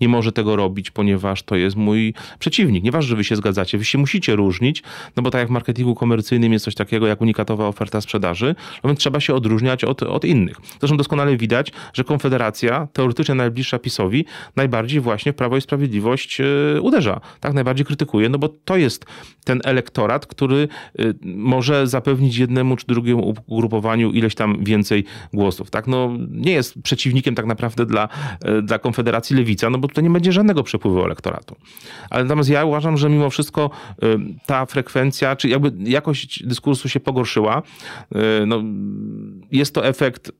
nie może tego robić, ponieważ to jest mój przeciwnik. Nieważne, że wy się zgadzacie, wy się musicie różnić, no bo tak jak w marketingu komercyjnym jest coś takiego jak unikatowa oferta sprzedaży, no więc trzeba się odróżniać od, od innych. Zresztą doskonale widać, że Konfederacja, teoretycznie najbliższa PiSowi, najbardziej właśnie w Prawo i Sprawiedliwość e, uderza, tak, najbardziej krytykuje, no bo to jest ten elektorat, który y, może zapewnić jednemu czy drugiemu ugrupowaniu ileś tam więcej głosów. Tak? No, nie jest przeciwnikiem tak naprawdę dla, y, dla Konfederacji Lewica, no bo tutaj nie będzie żadnego przepływu elektoratu. Ale natomiast ja uważam, że mimo wszystko ta frekwencja, czy jakby jakość dyskursu się pogorszyła. No, jest to efekt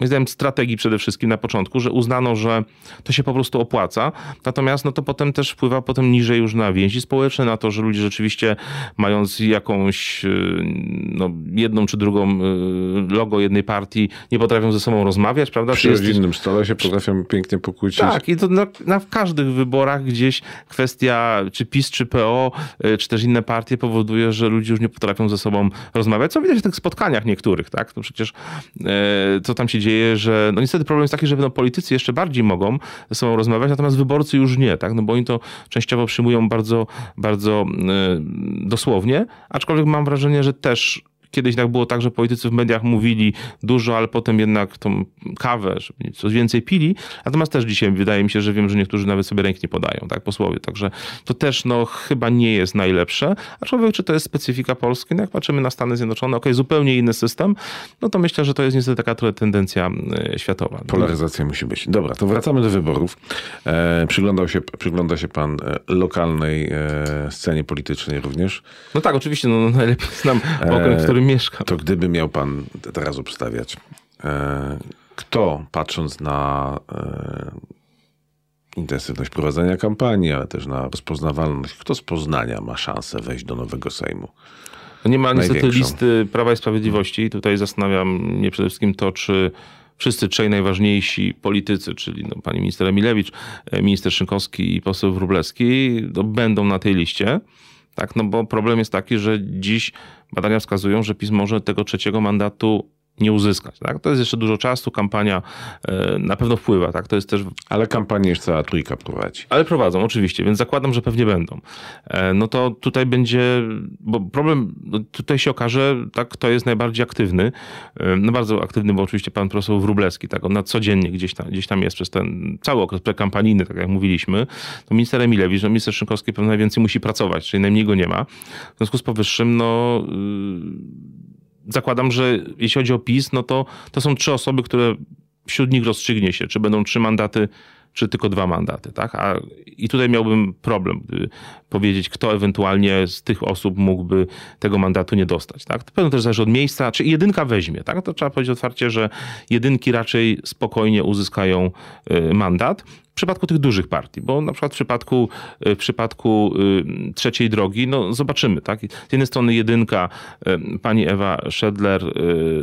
moim zdaniem strategii przede wszystkim na początku, że uznano, że to się po prostu opłaca. Natomiast no to potem też wpływa potem niżej już na więzi społeczne, na to, że ludzie rzeczywiście mając jakąś y, no, jedną czy drugą y, logo jednej partii nie potrafią ze sobą rozmawiać, prawda? Przy jesteś- rodzinnym stole się potrafią pięknie pokłócić. tak, i to na, na każdych wyborach gdzieś kwestia czy PiS, czy PO, y, czy też inne partie powoduje, że ludzie już nie potrafią ze sobą rozmawiać. Co widać w tych spotkaniach niektórych, tak? No przecież co tam się dzieje, że no niestety problem jest taki, że no, politycy jeszcze bardziej mogą ze sobą rozmawiać, natomiast wyborcy już nie, tak? No bo oni to częściowo przyjmują bardzo, bardzo e, dosłownie, aczkolwiek mam wrażenie, że też Kiedyś tak było tak, że politycy w mediach mówili dużo, ale potem jednak tą kawę, żeby coś więcej pili. Natomiast też dzisiaj wydaje mi się, że wiem, że niektórzy nawet sobie ręk nie podają, tak, posłowie. Także to też no, chyba nie jest najlepsze. Aczkolwiek, czy to jest specyfika Polski? No, jak patrzymy na Stany Zjednoczone, okej, zupełnie inny system, no to myślę, że to jest niestety taka trochę tendencja e, światowa. Polaryzacja musi być. Dobra, to wracamy do wyborów. E, przyglądał się, przygląda się pan e, lokalnej e, scenie politycznej również. No tak, oczywiście, no, najlepiej znam okręg, w którym mieszkam. To gdyby miał pan te- teraz obstawiać, e, kto patrząc na e, intensywność prowadzenia kampanii, ale też na rozpoznawalność, kto z Poznania ma szansę wejść do nowego Sejmu? No Nie ma niestety listy Prawa i Sprawiedliwości. Tutaj zastanawiam mnie przede wszystkim to, czy wszyscy trzej najważniejsi politycy, czyli no, pani minister Emilewicz, e, minister Szynkowski i poseł Wróblewski, no, będą na tej liście. Tak, no bo problem jest taki, że dziś badania wskazują, że PiS może tego trzeciego mandatu nie uzyskać. Tak? To jest jeszcze dużo czasu, kampania e, na pewno wpływa. Tak? To jest też Ale kampanię już cała trójka prowadzi. ale prowadzą, oczywiście, więc zakładam, że pewnie będą. E, No to tutaj będzie, bo problem, no tutaj się okaże, tak, kto jest najbardziej aktywny. E, No bardzo aktywny, bo oczywiście pan profesor Wróblewski, tak, on na codziennie gdzieś tam, gdzieś tam jest przez ten cały okres prekampanijny, tak jak mówiliśmy. To minister Emilewicz, no minister Szynkowski pewnie najwięcej musi pracować, czyli najmniej go nie ma. W związku z powyższym, no y, zakładam, że jeśli chodzi o PiS, no to to są trzy osoby, które wśród nich rozstrzygnie się, czy będą trzy mandaty, czy tylko dwa mandaty, tak? A, I tutaj miałbym problem, gdyby powiedzieć, kto ewentualnie z tych osób mógłby tego mandatu nie dostać, tak? To pewno też zależy od miejsca, czy jedynka weźmie, tak? To trzeba powiedzieć otwarcie, że jedynki raczej spokojnie uzyskają y, mandat. W przypadku tych dużych partii, bo na przykład w przypadku, w przypadku y, trzeciej drogi, no zobaczymy, tak? Z jednej strony jedynka, y, pani Ewa Szedler, y,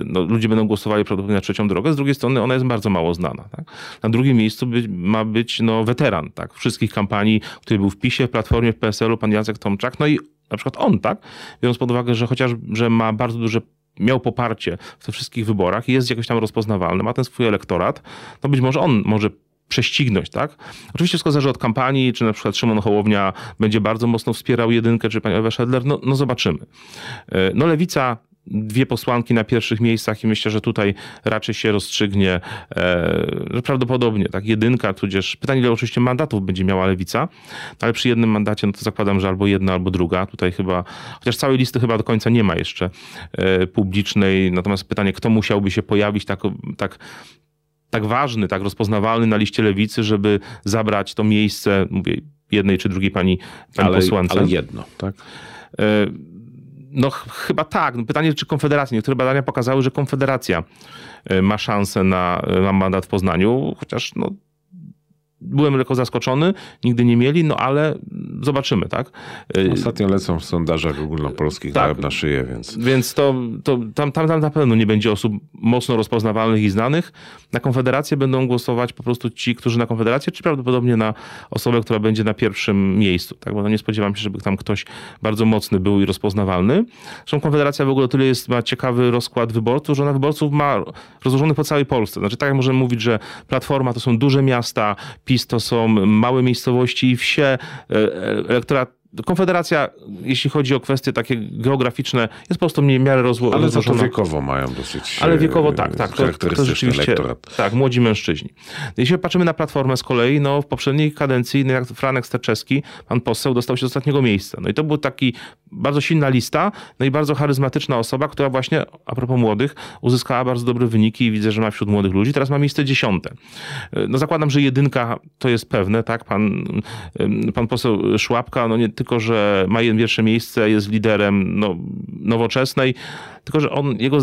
no, ludzie będą głosowali prawdopodobnie na trzecią drogę, z drugiej strony ona jest bardzo mało znana, tak? Na drugim miejscu być, ma być no, weteran, tak? Wszystkich kampanii, który był w PiSie, w Platformie, w PSL-u, pan Jacek Tomczak, no i na przykład on, tak? Biorąc pod uwagę, że chociaż, że ma bardzo duże miał poparcie w tych wszystkich wyborach i jest jakoś tam rozpoznawalny, ma ten swój elektorat, no być może on może prześcignąć, tak? Oczywiście wszystko zależy od kampanii, czy na przykład Szymon Hołownia będzie bardzo mocno wspierał jedynkę, czy pani Ewa Szedler, no, no zobaczymy. E, No Lewica, dwie posłanki na pierwszych miejscach i myślę, że tutaj raczej się rozstrzygnie, e, że prawdopodobnie tak, jedynka, tudzież pytanie, ile oczywiście mandatów będzie miała Lewica, ale przy jednym mandacie, no to zakładam, że albo jedna, albo druga. Tutaj chyba, chociaż całej listy chyba do końca nie ma jeszcze e, publicznej, natomiast pytanie, kto musiałby się pojawić tak, tak tak ważny, tak rozpoznawalny na liście lewicy, żeby zabrać to miejsce, mówię, jednej czy drugiej pani, pani Ale, posłance. ale jedno, tak? E, No ch- chyba tak. No, Pytanie, czy Konfederacja. Niektóre badania pokazały, że Konfederacja e, ma szansę na, na mandat w Poznaniu, chociaż no, byłem lekko zaskoczony, nigdy nie mieli, no ale zobaczymy, tak? E, Ostatnio lecą w sondażach ogólnopolskich Tak. na szyję, więc Więc to, to tam, tam, tam na pewno nie będzie osób mocno rozpoznawalnych i znanych. Na Konfederację będą głosować po prostu ci, którzy na Konfederację, czy prawdopodobnie na osobę, która będzie na pierwszym miejscu. Tak? Bo no nie spodziewam się, żeby tam ktoś bardzo mocny był i rozpoznawalny. Zresztą Konfederacja w ogóle tyle jest, ma ciekawy rozkład wyborców, że ona wyborców ma rozłożonych po całej Polsce. Znaczy tak jak możemy mówić, że Platforma to są duże miasta, PiS to są małe miejscowości i wsie, e, e, elektorat Konfederacja, jeśli chodzi o kwestie takie geograficzne, jest po prostu mniej w miarę rozło- ale za to rozłożona. wiekowo mają dosyć Ale e, wiekowo tak, tak. To, to rzeczywiście, elektorat. tak, młodzi mężczyźni. Jeśli patrzymy na Platformę z kolei, no w poprzedniej kadencji jak Franek Sterczewski, pan poseł, dostał się do ostatniego miejsca. No i to był taki bardzo silna lista, no i bardzo charyzmatyczna osoba, która właśnie, a propos młodych, uzyskała bardzo dobre wyniki i widzę, że ma wśród młodych ludzi. Teraz ma miejsce dziesiąte. No zakładam, że jedynka to jest pewne, tak? Pan, pan poseł Szłapka, no nie tylko, że ma pierwsze miejsce, jest liderem no, nowoczesnej, tylko, że on, jego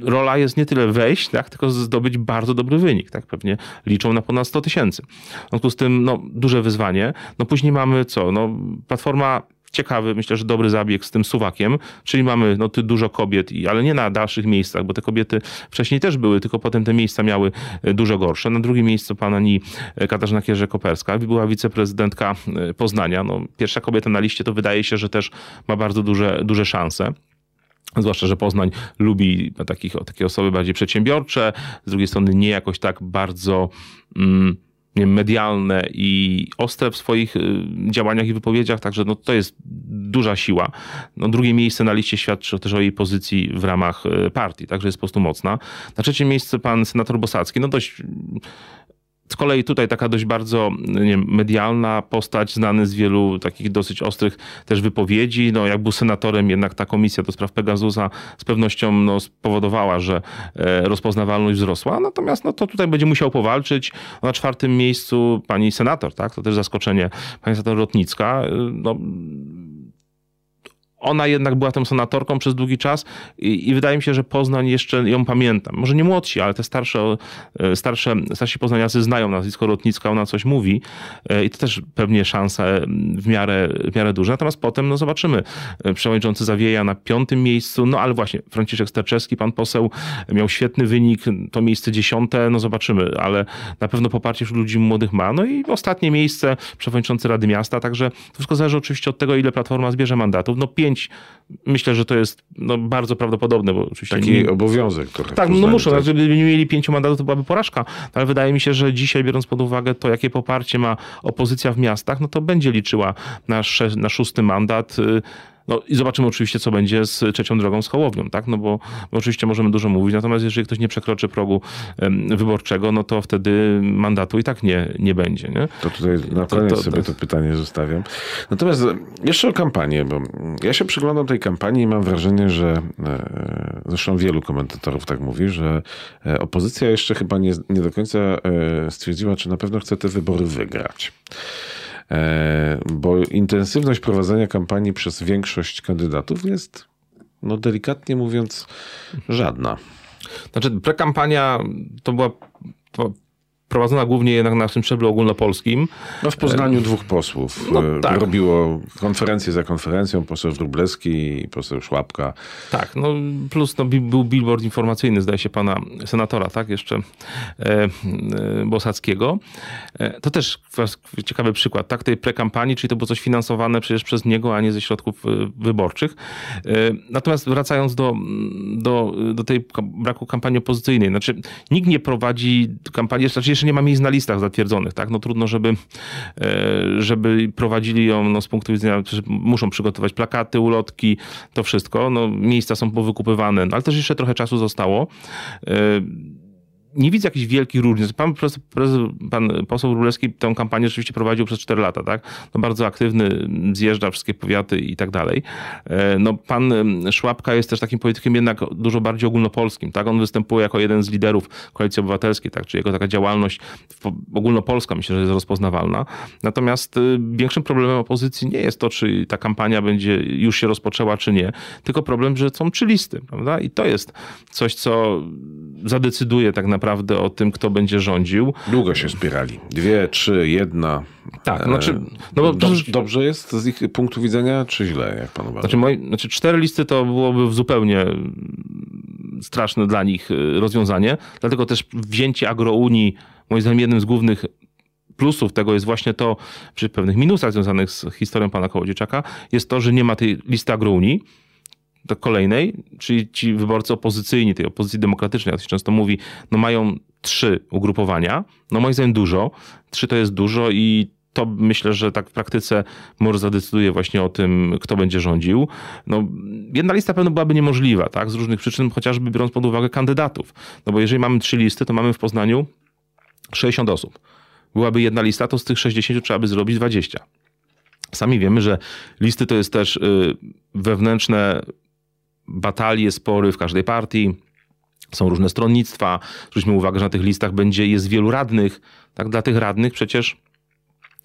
rola jest nie tyle wejść, tak, tylko zdobyć bardzo dobry wynik. Tak? Pewnie liczą na ponad 100 tysięcy. W związku z tym no, duże wyzwanie. No później mamy co? No, platforma ciekawy, myślę, że dobry zabieg z tym suwakiem, czyli mamy no, dużo kobiet, ale nie na dalszych miejscach, bo te kobiety wcześniej też były, tylko potem te miejsca miały e, dużo gorsze. Na drugim miejscu pani e, Katarzyna Kierze-Koperska, była wiceprezydentka e, Poznania. No, pierwsza kobieta na liście to wydaje się, że też ma bardzo duże, duże szanse. Zwłaszcza, że Poznań lubi takich, takie osoby bardziej przedsiębiorcze, z drugiej strony nie jakoś tak bardzo mm, medialne i ostre w swoich y, działaniach i wypowiedziach, także no, to jest duża siła. No, drugie miejsce na liście świadczy też o jej pozycji w ramach y, partii, także jest po prostu mocna. Na trzecie miejsce pan senator Bosacki, no dość z kolei tutaj taka dość bardzo nie medialna postać, znany z wielu takich dosyć ostrych też wypowiedzi. No, jak był senatorem, jednak ta komisja do spraw Pegasusa z pewnością no, spowodowała, że e, rozpoznawalność wzrosła. Natomiast no, to tutaj będzie musiał powalczyć. Na czwartym miejscu pani senator, tak? To też zaskoczenie. Pani senator Rotnicka. E, no, ona jednak była tą senatorką przez długi czas i, i, wydaje mi się, że Poznań jeszcze ją pamięta. Może nie młodsi, ale te starsze, e, starsze starsi poznaniacy znają nazwisko Rotnicka, ona coś mówi e, i to też pewnie szanse w miarę, w miarę duże. Natomiast potem no zobaczymy. E, przewodniczący Zawieja na piątym miejscu, no ale właśnie Franciszek Sterczewski, pan poseł, miał świetny wynik, to miejsce dziesiąte, no zobaczymy, ale na pewno poparcie wśród ludzi młodych ma. No i ostatnie miejsce przewodniczący Rady Miasta, także to wszystko zależy oczywiście od tego, ile Platforma zbierze mandatów. No pięć myślę, że to jest no, bardzo prawdopodobne, bo oczywiście... Taki nie... obowiązek trochę. Tak, no muszą. Tak? Gdyby nie mieli pięciu mandatów, to byłaby porażka, ale wydaje mi się, że dzisiaj, biorąc pod uwagę to, jakie poparcie ma opozycja w miastach, no to będzie liczyła na, na szósty mandat. No i zobaczymy oczywiście, co będzie z trzecią drogą z Hołownią, tak? No bo, oczywiście możemy dużo mówić, natomiast jeżeli ktoś nie przekroczy progu wyborczego, no to wtedy mandatu i tak nie, nie będzie, nie? To tutaj na koniec to, to, sobie to pytanie zostawiam. Natomiast jeszcze o kampanię, bo ja się przyglądam tej kampanii i mam wrażenie, że e, zresztą wielu komentatorów tak mówi, że e, opozycja jeszcze chyba nie, nie do końca e, stwierdziła, czy na pewno chce te wybory wygrać. E, bo intensywność prowadzenia kampanii przez większość kandydatów jest, no delikatnie mówiąc, żadna. Znaczy, prekampania to była prowadzona głównie jednak na tym szczeblu ogólnopolskim. No w Poznaniu dwóch posłów no, e, tak. robiło konferencję za konferencją, poseł Wróblewski i poseł Szłapka. Tak, no plus no, był billboard informacyjny, zdaje się, pana senatora, tak, jeszcze e, e, Bosackiego. E, to też ciekawy przykład, tak, tej prekampanii, czyli to było coś finansowane przecież przez niego, a nie ze środków e, wyborczych. E, natomiast wracając do, do, do tej braku kampanii opozycyjnej, znaczy nikt nie prowadzi kampanii, znaczy jeszcze nie ma miejsc na listach zatwierdzonych, tak? No trudno, żeby, e, żeby prowadzili ją no, z punktu widzenia, muszą przygotować plakaty, ulotki, to wszystko. No, miejsca są powykupywane, no, ale też jeszcze trochę czasu zostało. Nie widzę jakichś wielkich różnic. Pan, pan poseł Rulewski tę kampanię rzeczywiście prowadził przez 4 lata, tak? No bardzo aktywny, zjeżdża wszystkie powiaty i tak dalej. E, no pan Szłapka jest też takim politykiem jednak dużo bardziej ogólnopolskim, tak? On występuje jako jeden z liderów Koalicji Obywatelskiej, tak? Czyli jego taka działalność ogólnopolska myślę, że jest rozpoznawalna. Natomiast y, większym problemem opozycji nie jest to, czy ta kampania będzie już się rozpoczęła, czy nie, tylko problem, że są trzy listy, prawda? I to jest coś, co zadecyduje tak naprawdę naprawdę o tym, kto będzie rządził. Długo się spierali. Dwie, trzy, jedna. Tak, znaczy... No bo dobrze, dobrze jest z ich punktu widzenia, czy źle, jak pan uważa? Znaczy, moi, znaczy cztery listy to byłoby zupełnie straszne dla nich e, rozwiązanie, dlatego też wzięcie agrounii, moim zdaniem jednym z głównych plusów tego jest właśnie to, przy pewnych minusach związanych z historią pana Kołodziejczaka, jest to, że nie ma tej listy agrounii, do kolejnej, czyli ci wyborcy opozycyjni, tej opozycji demokratycznej, jak się często mówi, no mają trzy ugrupowania. No moim zdaniem dużo. Trzy to jest dużo i to myślę, że tak w praktyce może zadecyduje właśnie o tym, kto będzie rządził. No, jedna lista pewno byłaby niemożliwa, tak? Z różnych przyczyn, chociażby biorąc pod uwagę kandydatów. No bo jeżeli mamy trzy listy, to mamy w Poznaniu 60 osób. Byłaby jedna lista, to z tych 60 trzeba by zrobić 20. Sami wiemy, że listy to jest też y, wewnętrzne batalie, spory w każdej partii. Są różne stronnictwa. Zwróćmy uwagę, że na tych listach będzie, jest wielu radnych. Tak, dla tych radnych przecież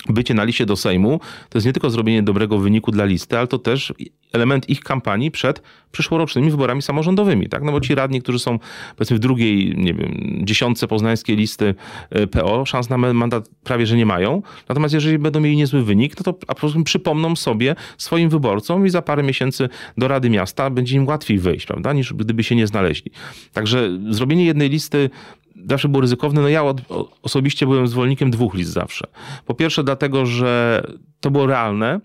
bycie na liście do Sejmu to jest nie tylko zrobienie dobrego wyniku dla listy, ale to też element ich kampanii przed przyszłorocznymi wyborami samorządowymi, tak? No bo ci radni, którzy są powiedzmy w drugiej, nie wiem, dziesiątce poznańskiej listy e, PO, szans na mandat prawie, że nie mają. Natomiast jeżeli będą mieli niezły wynik, to, to a po prostu przypomną sobie swoim wyborcom i za parę miesięcy do Rady Miasta będzie im łatwiej wyjść, prawda, niż gdyby się nie znaleźli. Także zrobienie jednej listy zawsze było ryzykowne. No ja od, osobiście byłem zwolennikiem dwóch list zawsze. Po pierwsze dlatego, że to było realne.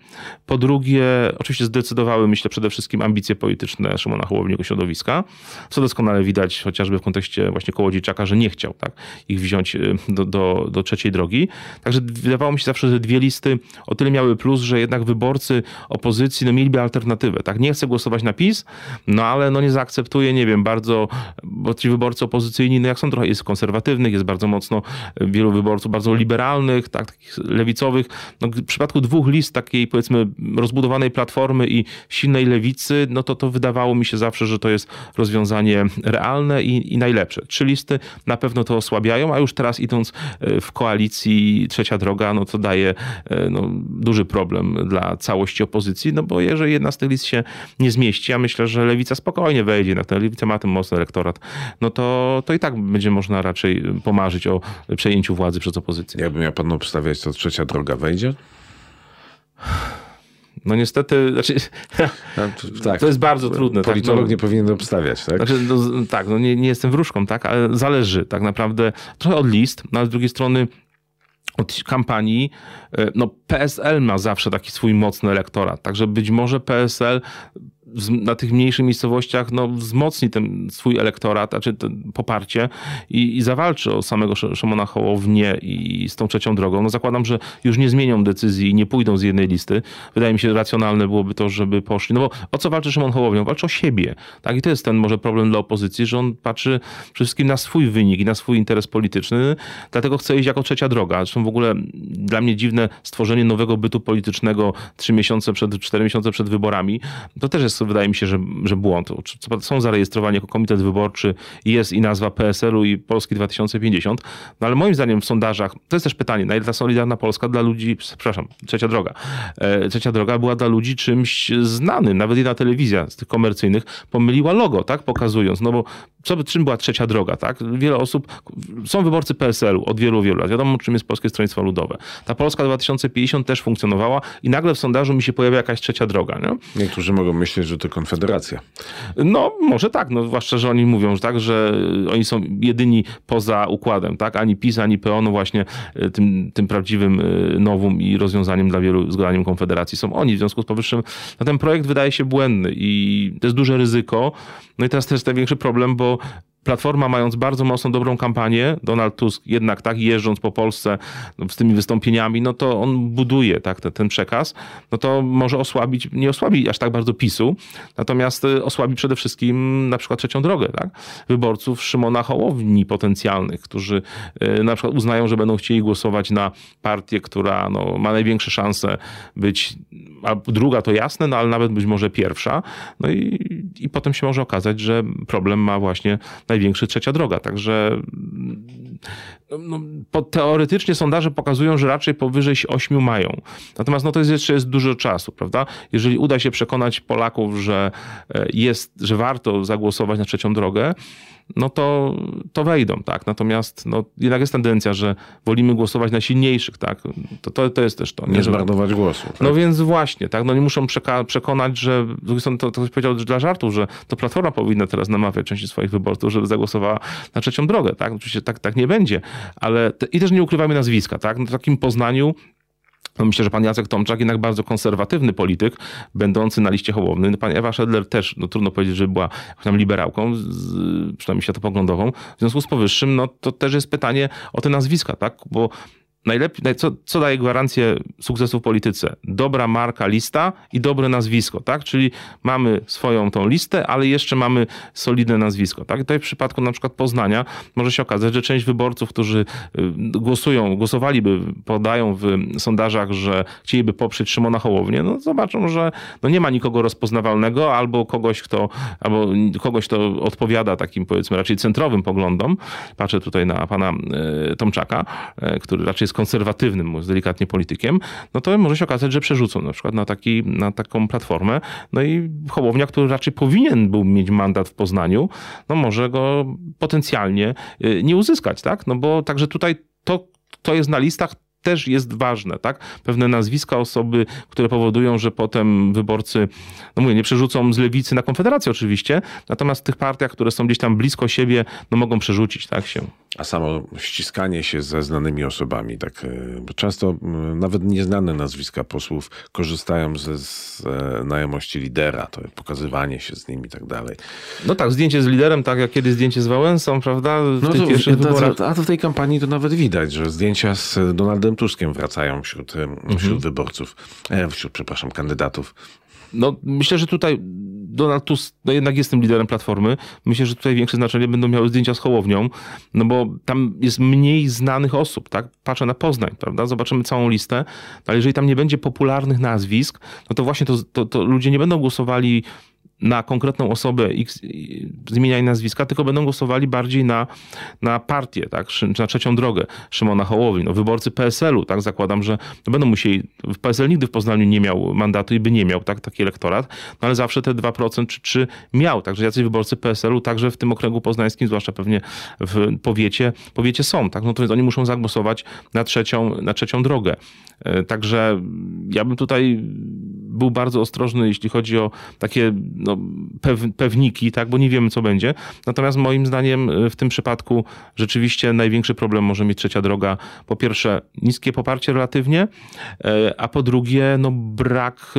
Po drugie, oczywiście zdecydowały, myślę, przede wszystkim ambicje polityczne Szymona Hołowniego środowiska, co doskonale widać chociażby w kontekście właśnie Kołodziejczaka, że nie chciał tak, ich wziąć y, do, do, do trzeciej drogi. Także wydawało mi się zawsze, że dwie listy o tyle miały plus, że jednak wyborcy opozycji no, mieliby alternatywę. Tak? Nie chcę głosować na PiS, no ale no, nie zaakceptuję, nie wiem, bardzo, bo ci wyborcy opozycyjni, no jak są trochę, jest konserwatywnych, jest bardzo mocno wielu wyborców bardzo liberalnych, tak, takich lewicowych. No, w przypadku dwóch list takiej powiedzmy rozbudowanej platformy i silnej lewicy, no to to wydawało mi się zawsze, że to jest rozwiązanie realne i, i najlepsze. Trzy listy na pewno to osłabiają, a już teraz idąc e, w koalicji trzecia droga, no to daje e, no, duży problem dla całości opozycji, no bo jeżeli jedna z tych list się nie zmieści, a myślę, że lewica spokojnie wejdzie, na ten lewica ma ten mocny elektorat, no to, to i tak będzie można raczej pomarzyć o przejęciu władzy przez opozycję. Ja panu obstawiać, to trzecia droga wejdzie? No niestety, znaczy, no, to, tak, to jest bardzo trudne. Tak, Politolog tak, no, nie powinien obstawiać, tak? Znaczy, no, tak, no nie, nie jestem wróżką, tak, ale zależy tak naprawdę trochę od list, no ale z drugiej strony od kampanii, e, no PSL ma zawsze taki swój mocny elektorat, także być może PSL na tych mniejszych miejscowościach no, wzmocni ten swój elektorat, znaczy poparcie i, i zawalczy o samego Szymona Hołownię i z tą trzecią drogą. No zakładam, że już nie zmienią decyzji nie pójdą z jednej listy. Wydaje mi się, racjonalne byłoby to, żeby poszli. No bo o co walczy Szymon Hołownia? Walczy o siebie. Tak? I to jest ten może problem dla opozycji, że on patrzy przede wszystkim na swój wynik i na swój interes polityczny, dlatego chce iść jako trzecia droga. Zresztą w ogóle dla mnie dziwne stworzenie nowego bytu politycznego trzy miesiące przed, cztery miesiące przed wyborami. To też jest wydaje mi się, że, że błąd. Są zarejestrowani jako komitet wyborczy, jest i nazwa PSL-u i Polski 2050, no ale moim zdaniem w sondażach, to jest też pytanie, na ile ta Solidarna Polska dla ludzi, przepraszam, trzecia droga, e, trzecia droga była dla ludzi czymś znanym, nawet jedna telewizja z tych komercyjnych pomyliła logo, tak, pokazując, no bo co, czym była trzecia droga, tak? Wiele osób, są wyborcy PSL-u od wielu, wielu lat. Wiadomo, czym jest Polskie Stronnictwo Ludowe. Ta Polska 2050 też funkcjonowała i nagle w sondażu mi się pojawia jakaś trzecia droga, nie? Niektórzy mogą myśleć, że to Konfederacja. No, może tak, no, zwłaszcza, że oni mówią, że tak, że oni są jedyni poza układem, tak? Ani PiS, ani PO, no właśnie e, tym, tym prawdziwym e, nowum i rozwiązaniem dla wielu zgodaniem Konfederacji są oni. W związku z powyższym no, ten projekt wydaje się błędny i to jest duże ryzyko. No i teraz to jest największy problem, bo Platforma mając bardzo mocną, dobrą kampanię, Donald Tusk jednak tak jeżdżąc po Polsce no, z tymi wystąpieniami, no to on buduje tak ten, ten, przekaz, no to może osłabić, nie osłabi aż tak bardzo PiSu, natomiast y, osłabi przede wszystkim na przykład trzecią drogę, tak? Wyborców Szymona Hołowni potencjalnych, którzy y, na przykład uznają, że będą chcieli głosować na partię, która no, ma największe szanse być, a druga to jasne, no ale nawet być może pierwsza, no i, i potem się może okazać, że problem ma właśnie największy trzecia droga. Także no, no teoretycznie sondaże pokazują, że raczej powyżej 8 mają. Natomiast no, to jest jeszcze jest dużo czasu, prawda? Jeżeli uda się przekonać Polaków, że e, jest, że warto zagłosować na trzecią drogę, no to, to wejdą, tak. Natomiast no, jednak jest tendencja, że wolimy głosować na silniejszych, tak. To, to, to jest też to. Nie, nie zmarnować głosu. Tak? No więc właśnie, tak. No nie muszą przekonać, że to, to ktoś powiedział że dla żartu, że to Platforma powinna teraz namawiać części swoich wyborców, żeby zagłosowała na trzecią drogę, tak. Oczywiście tak, tak nie będzie, ale te, i też nie ukrywamy nazwiska, tak. No, w takim Poznaniu no myślę, że pan Jacek Tomczak jednak bardzo konserwatywny polityk, będący na liście Hołowny. No pan Ewa Szedler też, no trudno powiedzieć, że była tam liberałką, z, przynajmniej światopoglądową. W związku z powyższym, no to też jest pytanie o te nazwiska, tak? Bo najlepiej, co, co daje gwarancję sukcesu w polityce? Dobra marka, lista i dobre nazwisko, tak? Czyli mamy swoją tą listę, ale jeszcze mamy solidne nazwisko, tak? I tutaj w przypadku na przykład Poznania może się okazać, że część wyborców, którzy y, głosują, głosowaliby, podają w sondażach, że chcieliby poprzeć Szymona Hołownię, no zobaczą, że no nie ma nikogo rozpoznawalnego albo kogoś, kto, albo kogoś, kto odpowiada takim powiedzmy raczej centrowym poglądom. Patrzę tutaj na pana y, Tomczaka, y, który raczej jest jest konserwatywnym, mówiąc delikatnie, politykiem, no to może się okazać, że przerzucą na przykład na, taki, na taką platformę. No i Hołownia, który raczej powinien był mieć mandat w Poznaniu, no może go potencjalnie y, nie uzyskać, tak? No bo także tutaj to, to jest na listach też jest ważne, tak? Pewne nazwiska osoby, które powodują, że potem wyborcy, no mówię, nie przerzucą z lewicy na konfederację oczywiście, natomiast w tych partiach, które są gdzieś tam blisko siebie, no mogą przerzucić, tak się. A samo ściskanie się ze znanymi osobami, tak, e, często nawet nieznane nazwiska posłów korzystają ze znajomości lidera, to pokazywanie się z nimi i tak dalej. No tak, zdjęcie z liderem, tak jak kiedyś zdjęcie z Wałęsą, prawda? W no to, pierwszych wyborach. A to w tej kampanii to nawet widać, że zdjęcia z Donaldem Tuskiem wracają wśród, wśród mhm. wyborców, e, wśród, przepraszam, kandydatów. No, myślę, że tutaj Donald Tusk no jednak jest tym liderem Platformy. Myślę, że tutaj większe znaczenie będą miały zdjęcia z Hołownią, no bo tam jest mniej znanych osób, tak? Patrzę na Poznań, prawda? Zobaczymy całą listę, ale jeżeli tam nie będzie popularnych nazwisk, no to właśnie to, to, to ludzie nie będą głosowali na konkretną osobę X, z imienia i nazwiska, tylko będą głosowali bardziej na, na partię, tak, na trzecią drogę Szymona Hołowi. No, wyborcy PSL-u, tak, zakładam, że będą musieli, PSL nigdy w Poznaniu nie miał mandatu i by nie miał tak, taki elektorat, no ale zawsze te 2% czy 3 miał, także jacyś wyborcy PSL-u także w tym okręgu poznańskim, zwłaszcza pewnie w powiecie, powiecie są, tak, no to więc oni muszą zagłosować na trzecią, na trzecią drogę. E, także ja bym tutaj był bardzo ostrożny, jeśli chodzi o takie no, pew, pewniki, tak, bo nie wiemy, co będzie. Natomiast moim zdaniem e, w tym przypadku rzeczywiście największy problem może mieć trzecia droga. Po pierwsze, niskie poparcie relatywnie, e, a po drugie, no, brak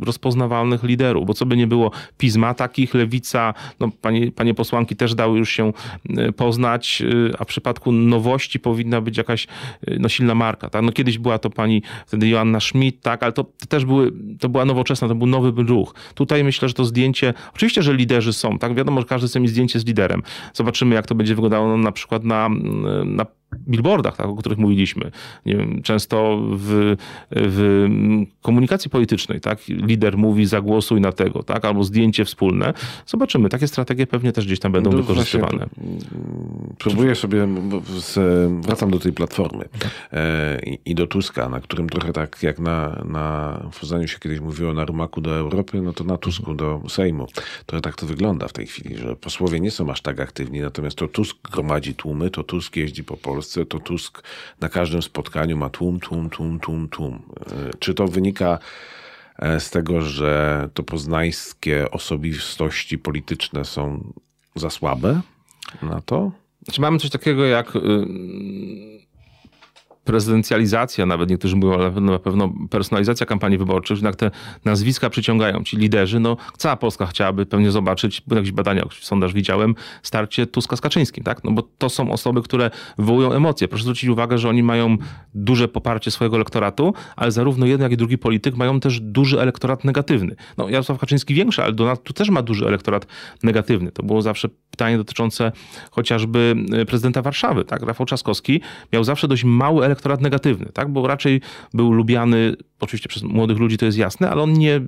rozpoznawalnych liderów, bo co by nie było, Pizma takich, Lewica, no, panie, panie posłanki też dały już się poznać, a w przypadku nowości powinna być jakaś no, silna marka. Tak? No, kiedyś była to pani wtedy Joanna Schmidt, tak, ale to, to też były, to była nowoczesna, to był nowy ruch. Tutaj myślę, że to zdjęcie, oczywiście, że liderzy są, tak, wiadomo, że każdy chce mieć zdjęcie z liderem. Zobaczymy, jak to będzie wyglądało no, na przykład na, na billboardach, tak, o których mówiliśmy. Wiem, często w, w komunikacji politycznej, tak, lider mówi zagłosuj na tego, tak, albo zdjęcie wspólne. Zobaczymy. Takie strategie pewnie też gdzieś tam będą no wykorzystywane. próbuję sobie, z, wracam do tej platformy e, i do Tuska, na którym trochę tak jak na, na w Poznaniu się kiedyś mówiło na rumaku do Europy, no to na Tusku do Sejmu. Trochę tak to wygląda w tej chwili, że posłowie nie są aż tak aktywni, natomiast to Tusk gromadzi tłumy, to Tusk jeździ po Polsce, Polsce, to Tusk na każdym spotkaniu ma tłum, tłum, tłum, tłum, tłum. E, czy to wynika e, z tego, że to poznańskie osobistości polityczne są za słabe na to? Znaczy mamy coś takiego jak y, prezydencjalizacja, nawet niektórzy mówią, ale na pewno personalizacja kampanii wyborczych, jednak te nazwiska przyciągają. Ci liderzy, no cała Polska chciałaby pewnie zobaczyć, bo jakieś badania, sondaż widziałem, starcie Tuska z Kaczyńskim, tak? No bo to są osoby, które wywołują emocje. Proszę zwrócić uwagę, że oni mają duże poparcie swojego elektoratu, ale zarówno jeden, jak i drugi polityk mają też duży elektorat negatywny. No Jarosław Kaczyński większy, ale Donald tu też ma duży elektorat negatywny. To było zawsze pytanie dotyczące chociażby e, prezydenta Warszawy, tak? Rafał Trzaskowski miał zawsze dość mały elektorat negatywny, tak? Bo raczej był lubiany oczywiście przez młodych ludzi to jest jasne, ale on nie,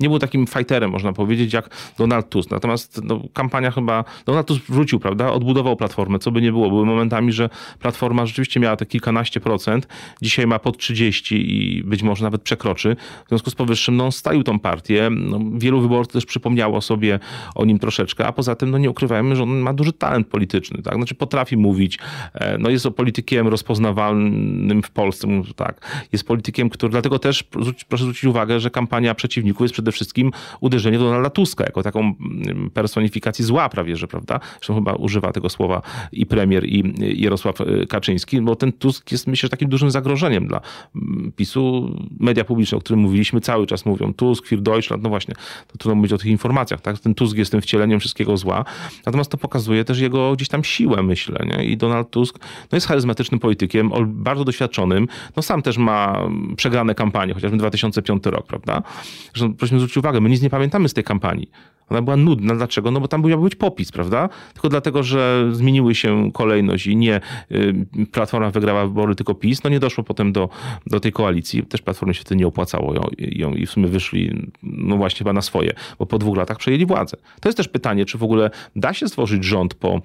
nie był takim fighterem, można powiedzieć, jak Donald Tusk. Natomiast no, kampania chyba, Donald Tusk wrócił, prawda, odbudował Platformę, co by nie było. Były momentami, że Platforma rzeczywiście miała te kilkanaście procent, dzisiaj ma pod 30 i być może nawet przekroczy. W związku z powyższym, no, stalił tą partię. No, wielu wyborców też przypomniało sobie o nim troszeczkę, a poza tym, no, nie ukrywajmy, że on ma duży talent polityczny, tak, znaczy potrafi mówić, e, no, jest politykiem rozpoznawalnym w Polsce, tak, jest politykiem, który, dlatego też proszę zwrócić uwagę, że kampania przeciwników jest przede wszystkim uderzenie Donalda Tuska, jako taką mm, personifikację zła prawie, że prawda? Zresztą chyba używa tego słowa i premier, i Jarosław e, Kaczyński, bo ten Tusk jest myślę takim dużym zagrożeniem dla mm, PiSu. Media publiczne, o którym mówiliśmy, cały czas mówią Tusk, Für Deutschland, no właśnie, to trudno mówić o tych informacjach, tak? Ten Tusk jest tym wcieleniem wszystkiego zła, natomiast to pokazuje też jego gdzieś tam siłę, myślę, nie? I Donald Tusk no jest charyzmatycznym politykiem, bardzo doświadczonym, no sam też ma przegrane kampanie, chociażby 2005 rok, prawda? Zresztą prosimy zwrócić uwagę, my nic nie pamiętamy z tej kampanii. Ona była nudna. Dlaczego? No bo tam miał być popis, prawda? Tylko dlatego, że zmieniły się kolejność i nie y, Platforma wygrała wybory, tylko PiS, no nie doszło potem do, do tej koalicji. Też Platformie się wtedy nie opłacało ją, ją i w sumie wyszli no właśnie chyba na swoje, bo po dwóch latach przejęli władzę. To jest też pytanie, czy w ogóle da się stworzyć rząd po,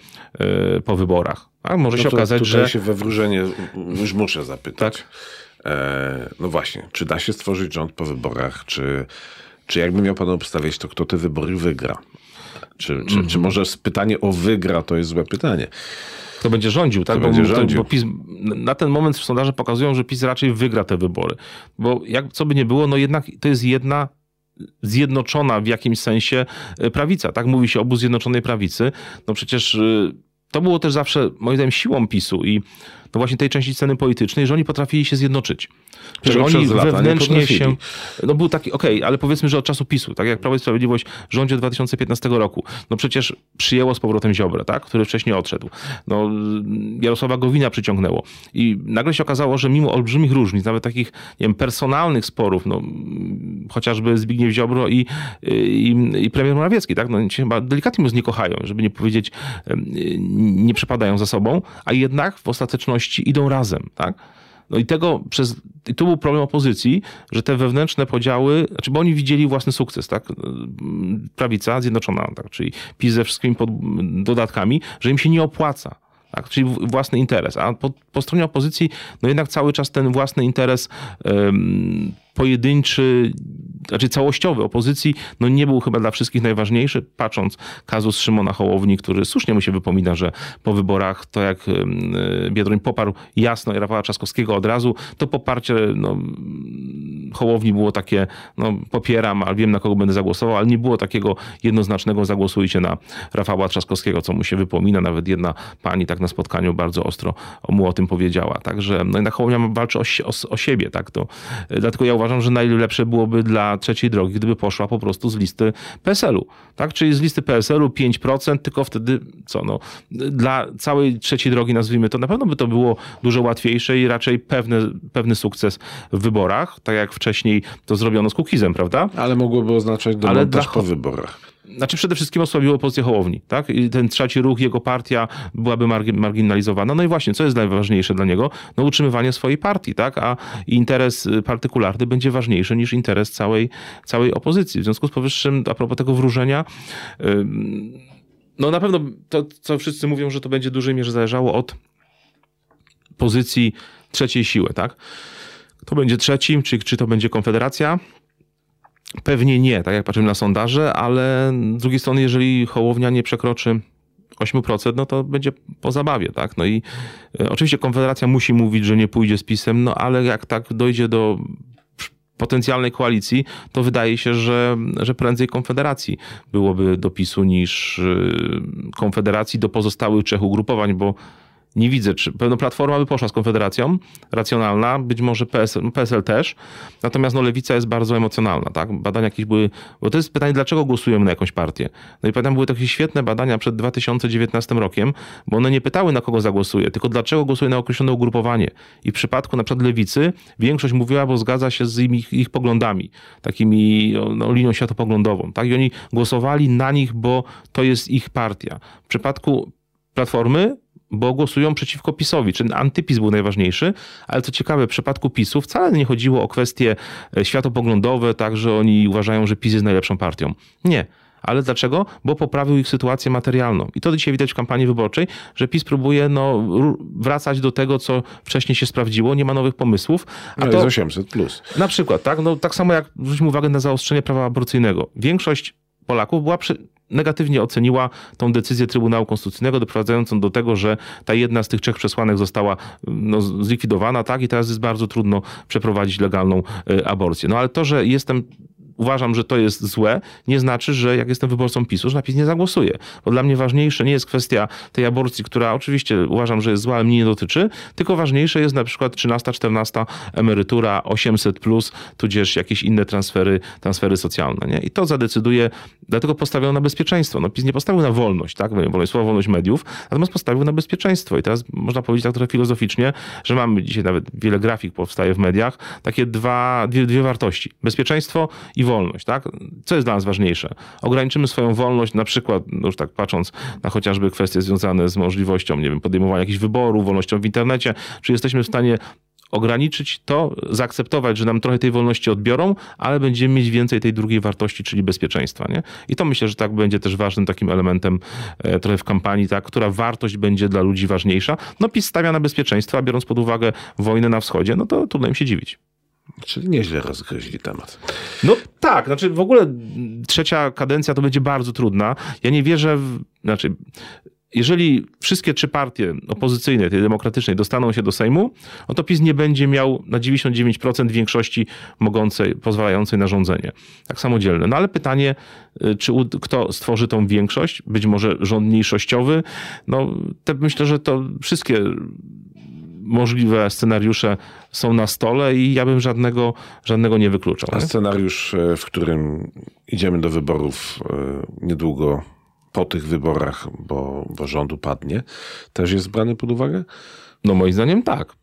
y, po wyborach. A może No się okazać, że... się we wróżenie już muszę zapytać. Tak. E, no właśnie, czy da się stworzyć rząd po wyborach, czy, czy jakby miał pan obstawiać, to kto te wybory wygra? Czy, czy, Mhm. czy może pytanie o wygra to jest złe pytanie? Kto będzie rządził, tak? Bo, będzie to- rządził. bo PiS, na ten moment sondaże pokazują, że PiS raczej wygra te wybory. Bo jak co by nie było, no jednak to jest jedna zjednoczona w jakimś sensie e, prawica, tak? Mówi się obóz Zjednoczonej Prawicy. No przecież y, to było też zawsze, moim zdaniem, siłą PiSu i no właśnie tej części sceny politycznej, że oni potrafili się zjednoczyć. Że Czego oni wewnętrznie się... No był taki, okej, ale powiedzmy, że od czasu PiSu, tak jak Prawo i Sprawiedliwość rządzi od 2015 roku, no przecież przyjęło z powrotem Ziobrę, tak? który wcześniej odszedł. No, Jarosława Gowina przyciągnęło. I nagle się okazało, że mimo olbrzymich różnic, nawet takich, nie wiem, personalnych sporów, no, chociażby Zbigniew Ziobro i, i, i premier Morawiecki, tak? No, chyba delikatnie mówiąc nie kochają, żeby nie powiedzieć, nie przepadają za sobą, a jednak w ostateczności idą razem, tak? No i tego przez. I tu był problem opozycji, że te wewnętrzne podziały, znaczy, bo oni widzieli własny sukces, tak? Prawica zjednoczona, tak? czyli PiS ze wszystkimi pod, dodatkami, że im się nie opłaca. Tak, czyli własny interes. A po, po stronie opozycji, no jednak cały czas ten własny interes pojedynczy, znaczy całościowy opozycji, no nie był chyba dla wszystkich najważniejszy. Patrząc kazus Szymona Hołowni, który słusznie mu się wypomina, że po wyborach to jak em, Biedroń poparł jasno i Rafała Trzaskowskiego od razu, to poparcie no, Hołowni było takie, no popieram, ale wiem na kogo będę zagłosował, ale nie było takiego jednoznacznego zagłosujcie na Rafała Trzaskowskiego, co mu się wypomina. Nawet jedna pani tak na spotkaniu bardzo ostro mu o tym powiedziała. Także no jednak Hołownia walczy o, o, o siebie, tak? To, e, dlatego ja uważam, że najlepsze byłoby dla trzeciej drogi, gdyby poszła po prostu z listy PSL-u, tak? Czyli z listy PSL-u 5%, tylko wtedy co, no, dla całej trzeciej drogi nazwijmy to, na pewno by to było dużo łatwiejsze i raczej pewny, pewny sukces w wyborach, tak jak wcześniej to zrobiono z Kukizem, prawda? Ale mogłoby oznaczać Ale demontaż dla- po wyborach. Znaczy przede wszystkim osłabiło pozycję Hołowni, tak? I ten trzeci ruch, jego partia byłaby margi- marginalizowana. No i właśnie, co jest najważniejsze dla niego? No utrzymywanie swojej partii, tak? A interes y, partykularny będzie ważniejszy niż interes całej, całej opozycji. W związku z powyższym, a propos tego wróżenia, no na pewno to, co wszyscy mówią, że to będzie w dużej mierze zależało od pozycji trzeciej siły, tak? Kto będzie trzecim, czy, czy to będzie Konfederacja? Pewnie nie, tak jak patrzymy na sondaże, ale z drugiej strony, jeżeli Hołownia nie przekroczy 8%, no to będzie po zabawie, tak? No i e, oczywiście Konfederacja musi mówić, że nie pójdzie z PiSem, no ale jak tak dojdzie do potencjalnej koalicji, to wydaje się, że, że prędzej Konfederacji byłoby do PiSu niż y, Konfederacji do pozostałych trzech ugrupowań, bo nie widzę, czy pewno Platforma by poszła z Konfederacją, racjonalna, być może PSL, PSL też, natomiast no, Lewica jest bardzo emocjonalna, tak? Badania jakieś były, bo to jest pytanie, dlaczego głosujemy na jakąś partię? No i pamiętam, były takie świetne badania przed 2019 rokiem, bo one nie pytały, na kogo zagłosuje, tylko dlaczego głosuje na określone ugrupowanie. I w przypadku na przykład Lewicy większość mówiła, bo zgadza się z ich, ich poglądami, takimi no, linią światopoglądową, tak? I oni głosowali na nich, bo to jest ich partia. W przypadku Platformy bo głosują przeciwko PiSowi, czyli antypis był najważniejszy, ale co ciekawe, w przypadku PiSu wcale nie chodziło o kwestie e, światopoglądowe, tak, że oni uważają, że PiS jest najlepszą partią. Nie. Ale dlaczego? Bo poprawił ich sytuację materialną. I to dzisiaj widać w kampanii wyborczej, że PiS próbuje no, wracać do tego, co wcześniej się sprawdziło, nie ma nowych pomysłów. A Ale to, jest 800 plus. na przykład, tak? No, tak samo jak zwróćmy uwagę na zaostrzenie prawa aborcyjnego. Większość Polaków była przy, negatywnie oceniła tą decyzję Trybunału Konstytucyjnego, doprowadzającą do tego, że ta jedna z tych trzech przesłanek została no, zlikwidowana, tak? I teraz jest bardzo trudno przeprowadzić legalną y, aborcję. No ale to, że jestem uważam, że to jest złe, nie znaczy, że jak jestem wyborcą PiSu, że na PiS nie zagłosuję. Bo dla mnie ważniejsze nie jest kwestia tej aborcji, która oczywiście uważam, że jest zła, ale mnie nie dotyczy, tylko ważniejsze jest na przykład 13, 14 emerytura, 800 plus, tudzież jakieś inne transfery, transfery socjalne. Nie? I to zadecyduje, dlatego postawiono na bezpieczeństwo. No, PiS nie postawił na wolność, tak? Wolność słowa, wolność mediów, natomiast postawił na bezpieczeństwo. I teraz można powiedzieć tak trochę filozoficznie, że mamy dzisiaj nawet wiele grafik powstaje w mediach, takie dwa, dwie, dwie wartości. Bezpieczeństwo i wolność wolność, tak? Co jest dla nas ważniejsze? Ograniczymy swoją wolność, na przykład, no już tak patrząc na chociażby kwestie związane z możliwością, nie wiem, podejmowania jakichś wyborów, wolnością w internecie, czy jesteśmy w stanie ograniczyć to, zaakceptować, że nam trochę tej wolności odbiorą, ale będziemy mieć więcej tej drugiej wartości, czyli bezpieczeństwa. Nie? I to myślę, że tak będzie też ważnym takim elementem e, trochę w kampanii, tak, która wartość będzie dla ludzi ważniejsza. No PiS stawia na bezpieczeństwo, a biorąc pod uwagę wojnę na wschodzie, no to trudno im się dziwić. Czyli nieźle rozgryźli temat. No tak, znaczy w ogóle trzecia kadencja to będzie bardzo trudna. Ja nie wierzę w, znaczy jeżeli wszystkie trzy partie opozycyjne, tej demokratycznej, dostaną się do Sejmu, no to PiS nie będzie miał na 99% większości mogącej, pozwalającej na rządzenie. Tak samodzielne. No ale pytanie, y, czy kto stworzy tą większość? Być może rząd mniejszościowy? No te, myślę, że to wszystkie możliwe scenariusze są na stole i ja bym żadnego, żadnego nie wykluczał. A scenariusz, e, w którym idziemy do wyborów e, niedługo po tych wyborach, bo, bo rząd upadnie, też jest brany pod uwagę? No moim zdaniem tak.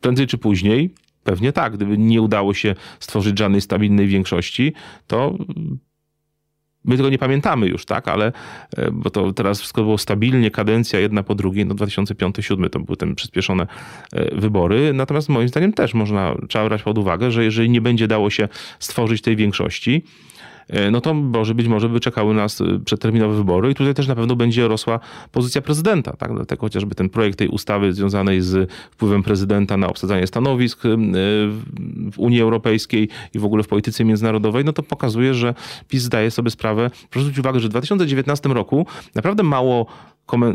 Prędzej czy później, pewnie tak. Gdyby nie udało się stworzyć żadnej stabilnej większości, to my tego nie pamiętamy już, tak, ale e, bo to teraz wszystko było stabilnie, kadencja jedna po drugiej, no 2005-2007 to były te przyspieszone e, wybory, natomiast moim zdaniem też można, trzeba brać pod uwagę, że jeżeli nie będzie dało się stworzyć tej większości, no to może być może by czekały nas e, przedterminowe wybory i tutaj też na pewno będzie rosła pozycja prezydenta, tak? Dlatego chociażby ten projekt tej ustawy związanej z wpływem prezydenta na obsadzanie stanowisk e, w Unii Europejskiej i w ogóle w polityce międzynarodowej, no to pokazuje, że PiS zdaje sobie sprawę, proszę zwrócić uwagę, że w 2019 roku naprawdę mało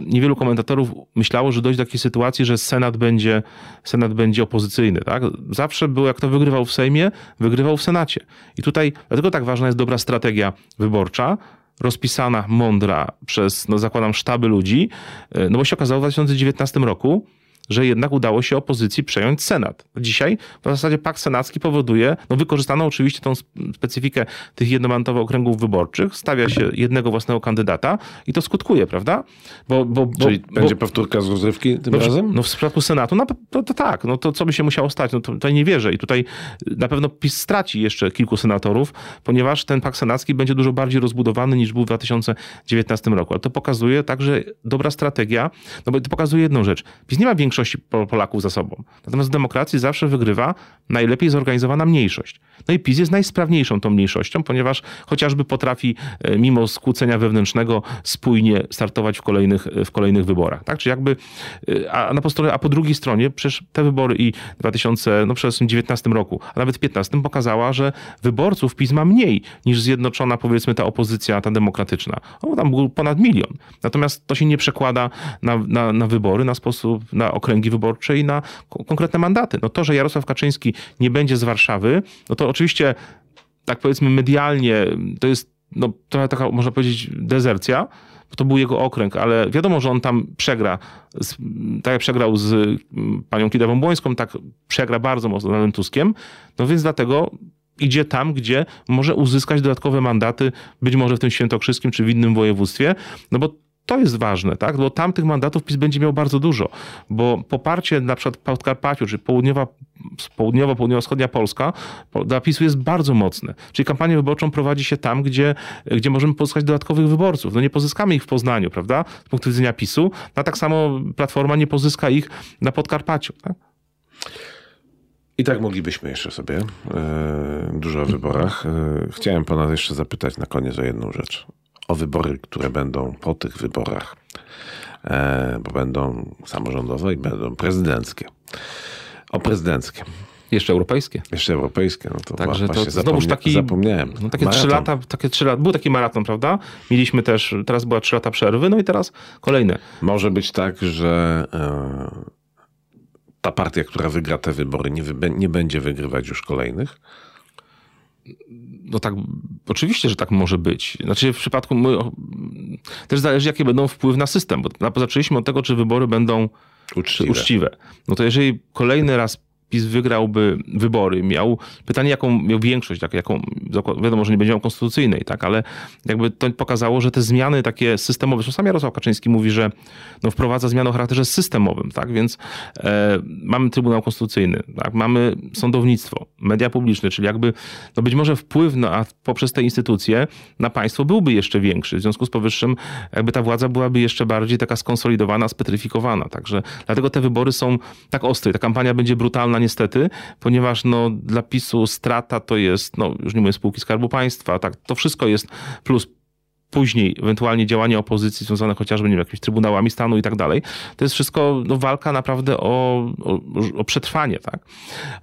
niewielu komentatorów myślało, że dojdzie do takiej sytuacji, że Senat będzie, Senat będzie opozycyjny. Tak? Zawsze było, jak to wygrywał w Sejmie, wygrywał w Senacie. I tutaj dlatego tak ważna jest dobra strategia wyborcza, rozpisana, mądra przez, no zakładam, sztaby ludzi, e, no bo się okazało w 2019 roku, że jednak udało się opozycji przejąć Senat. Dzisiaj w zasadzie pakt senacki powoduje, no wykorzystano oczywiście tą specyfikę tych jednomandatowych okręgów wyborczych, stawia się jednego własnego kandydata i to skutkuje, prawda? Bo, bo, bo Czyli bo, będzie powtórka z rozrywki tym no, razem? No w przypadku Senatu, no to, to, tak, no to co by się musiało stać? No to tutaj nie wierzę i tutaj na pewno PiS straci jeszcze kilku senatorów, ponieważ ten pakt senacki będzie dużo bardziej rozbudowany niż był w 2019 roku. Ale to pokazuje także dobra strategia, no bo to pokazuje jedną rzecz. PiS nie ma większej większości Polaków za sobą. Natomiast w demokracji zawsze wygrywa najlepiej zorganizowana mniejszość. No i PiS jest najsprawniejszą tą mniejszością, ponieważ chociażby potrafi e, mimo skłócenia wewnętrznego spójnie startować w kolejnych, w kolejnych wyborach. Tak? Czy jakby, e, a, na po stronie, a po drugiej stronie przecież te wybory i w 2019 no przede 19 roku, a nawet w 15 pokazała, że wyborców PiS ma mniej niż zjednoczona powiedzmy ta opozycja, ta demokratyczna. O, tam był ponad milion. Natomiast to się nie przekłada na, na, na wybory, na sposób, na okręgi wyborcze i na konkretne mandaty. No to, że Jarosław Kaczyński nie będzie z Warszawy, no to oczywiście tak powiedzmy medialnie to jest no, trochę taka, można powiedzieć, dezercja, bo to był jego okręg, ale wiadomo, że on tam przegra. Z, tak jak przegrał z panią Kidawą Błońską, tak przegra bardzo mocno z Donaldem Tuskiem. No więc dlatego idzie tam, gdzie może uzyskać dodatkowe mandaty, być może w tym świętokrzyskim czy w innym województwie, no bo to jest ważne, tak? bo tam tych mandatów PiS będzie miał bardzo dużo, bo poparcie na przykład Podkarpaciu, czy południowa, południowo-wschodnia Polska dla PiSu jest bardzo mocne. Czyli kampanię wyborczą prowadzi się tam, gdzie, gdzie możemy pozyskać dodatkowych wyborców. No nie pozyskamy ich w Poznaniu, prawda? Z punktu widzenia PiSu, a tak samo Platforma nie pozyska ich na Podkarpaciu. Tak? I tak moglibyśmy jeszcze sobie e, dużo o wyborach. E, chciałem pana jeszcze zapytać na koniec o jedną rzecz o wybory, które będą po tych wyborach, e, bo będą samorządowe i będą prezydenckie. O prezydenckie. Jeszcze europejskie. Jeszcze europejskie, no to Także to znowuż taki, zapomniałem. No takie trzy lata, takie trzy lata, był taki maraton, prawda? Mieliśmy też, teraz była trzy lata przerwy, no i teraz kolejne. Może być tak, że e, ta partia, która wygra te wybory, nie, nie będzie wygrywać już kolejnych? No tak, oczywiście, że tak może być. Znaczy w przypadku, my, też zależy jakie będą wpływy na system, bo zaczęliśmy od tego, czy wybory będą uczciwe. uczciwe. No to jeżeli kolejny raz PiS wygrałby wybory, miał pytanie, jaką miał większość, tak, jaką, wiadomo, że nie będzie miał konstytucyjnej, tak, ale jakby to pokazało, że te zmiany takie systemowe, sam Jarosław Kaczyński mówi, że no, wprowadza zmiany o charakterze systemowym, tak, więc e, mamy Trybunał Konstytucyjny, tak, mamy sądownictwo, media publiczne, czyli jakby no być może wpływ na, poprzez te instytucje na państwo byłby jeszcze większy. W związku z powyższym jakby ta władza byłaby jeszcze bardziej taka skonsolidowana, spetryfikowana. Także dlatego te wybory są tak ostre. Ta kampania będzie brutalna niestety, ponieważ no, dla PiSu strata to jest, no już nie mówię spółki Skarbu Państwa, tak, to wszystko jest plus później ewentualnie działania opozycji związane chociażby nie wiem, jakimiś trybunałami stanu i tak dalej. To jest wszystko no, walka naprawdę o, o, o, przetrwanie, tak?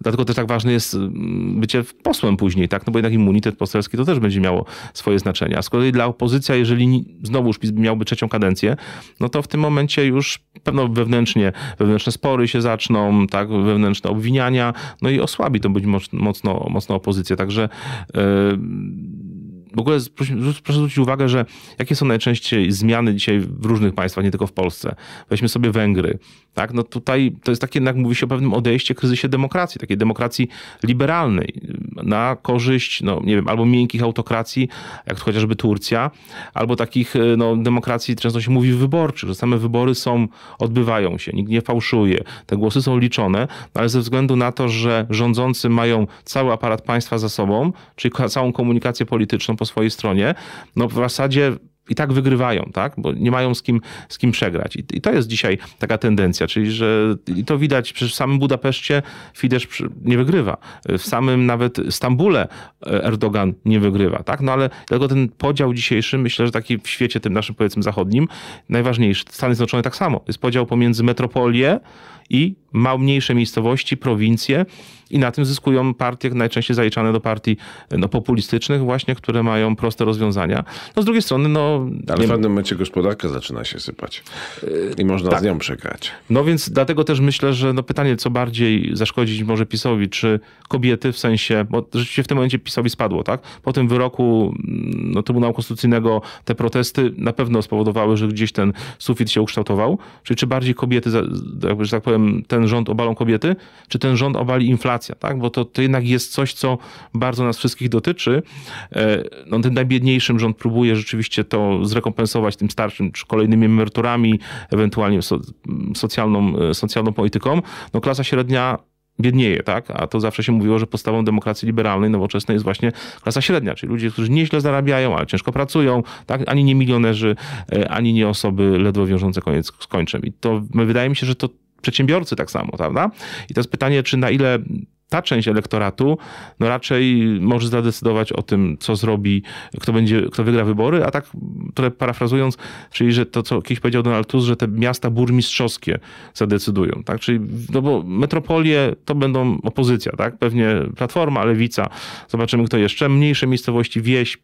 Dlatego też tak ważne jest mm, bycie posłem później, tak? No bo jednak immunitet poselski to też będzie miało swoje znaczenie. A z kolei dla opozycji, jeżeli znowuż PiS miałby trzecią kadencję, no to w tym momencie już pewno wewnętrznie, wewnętrzne spory się zaczną, tak? Wewnętrzne obwiniania, no i osłabi to być mocno, mocno opozycję. Także yy, w ogóle proszę, proszę zwrócić uwagę, że jakie są najczęściej zmiany dzisiaj w różnych państwach, nie tylko w Polsce. Weźmy sobie Węgry. Tak? No tutaj to jest takie, jak mówi się o pewnym odejście kryzysie demokracji, takiej demokracji liberalnej na korzyść, no nie wiem, albo miękkich autokracji, jak chociażby Turcja, albo takich e, no, demokracji, często się mówi wyborczych, że same wybory są, odbywają się, nikt nie fałszuje, te głosy są liczone, ale ze względu na to, że rządzący mają cały aparat państwa za sobą, czyli całą komunikację polityczną po swojej stronie, no w zasadzie i tak wygrywają, tak? bo nie mają z kim, z kim przegrać. I, I, to jest dzisiaj taka tendencja, czyli że i to widać, przecież w samym Budapeszcie Fidesz nie wygrywa. W samym nawet Stambule e, Erdogan nie wygrywa, tak? No ale dlatego ten podział dzisiejszy, myślę, że taki w świecie tym naszym powiedzmy zachodnim, najważniejszy. Stany Zjednoczone tak samo. Jest podział pomiędzy metropolię i mniejsze miejscowości, prowincje i na tym zyskują partie najczęściej zaliczane do partii no, populistycznych właśnie, które mają proste rozwiązania. No z drugiej strony, no... Ale w pewnym momencie gospodarka zaczyna się sypać i można tak. z nią przegrać. No więc dlatego też myślę, że no pytanie, co bardziej zaszkodzić może PiSowi, czy kobiety w sensie, bo rzeczywiście w tym momencie PiSowi spadło, tak? Po tym wyroku mm, no, Trybunału Konstytucyjnego te protesty na pewno spowodowały, że gdzieś ten sufit się ukształtował. Czyli czy bardziej kobiety, że tak powiem, ten rząd obalą kobiety, czy ten rząd obali inflacja, tak? Bo to, to jednak jest coś, co bardzo nas wszystkich dotyczy. E, no, ten najbiedniejszym rząd próbuje rzeczywiście to zrekompensować tym starszym, czy kolejnymi emeryturami, ewentualnie so, socjalną, e, socjalną polityką. No klasa średnia biednieje, tak? A to zawsze się mówiło, że podstawą demokracji liberalnej, nowoczesnej jest właśnie klasa średnia, czyli ludzie, którzy nieźle zarabiają, ale ciężko pracują, tak? Ani nie milionerzy, e, ani nie osoby ledwo wiążące koniec z kończem. I to wydaje mi się, że to przedsiębiorcy tak samo, prawda? I to jest pytanie, czy na ile ta część elektoratu no raczej może zadecydować o tym, co zrobi, kto będzie, kto wygra wybory, a tak trochę parafrazując, czyli że to, co kiedyś powiedział Donald Tusk, że te miasta burmistrzowskie zadecydują, tak? Czyli, no bo metropolie to będą opozycja, tak? Pewnie Platforma, Lewica, zobaczymy kto jeszcze, mniejsze miejscowości, wieś,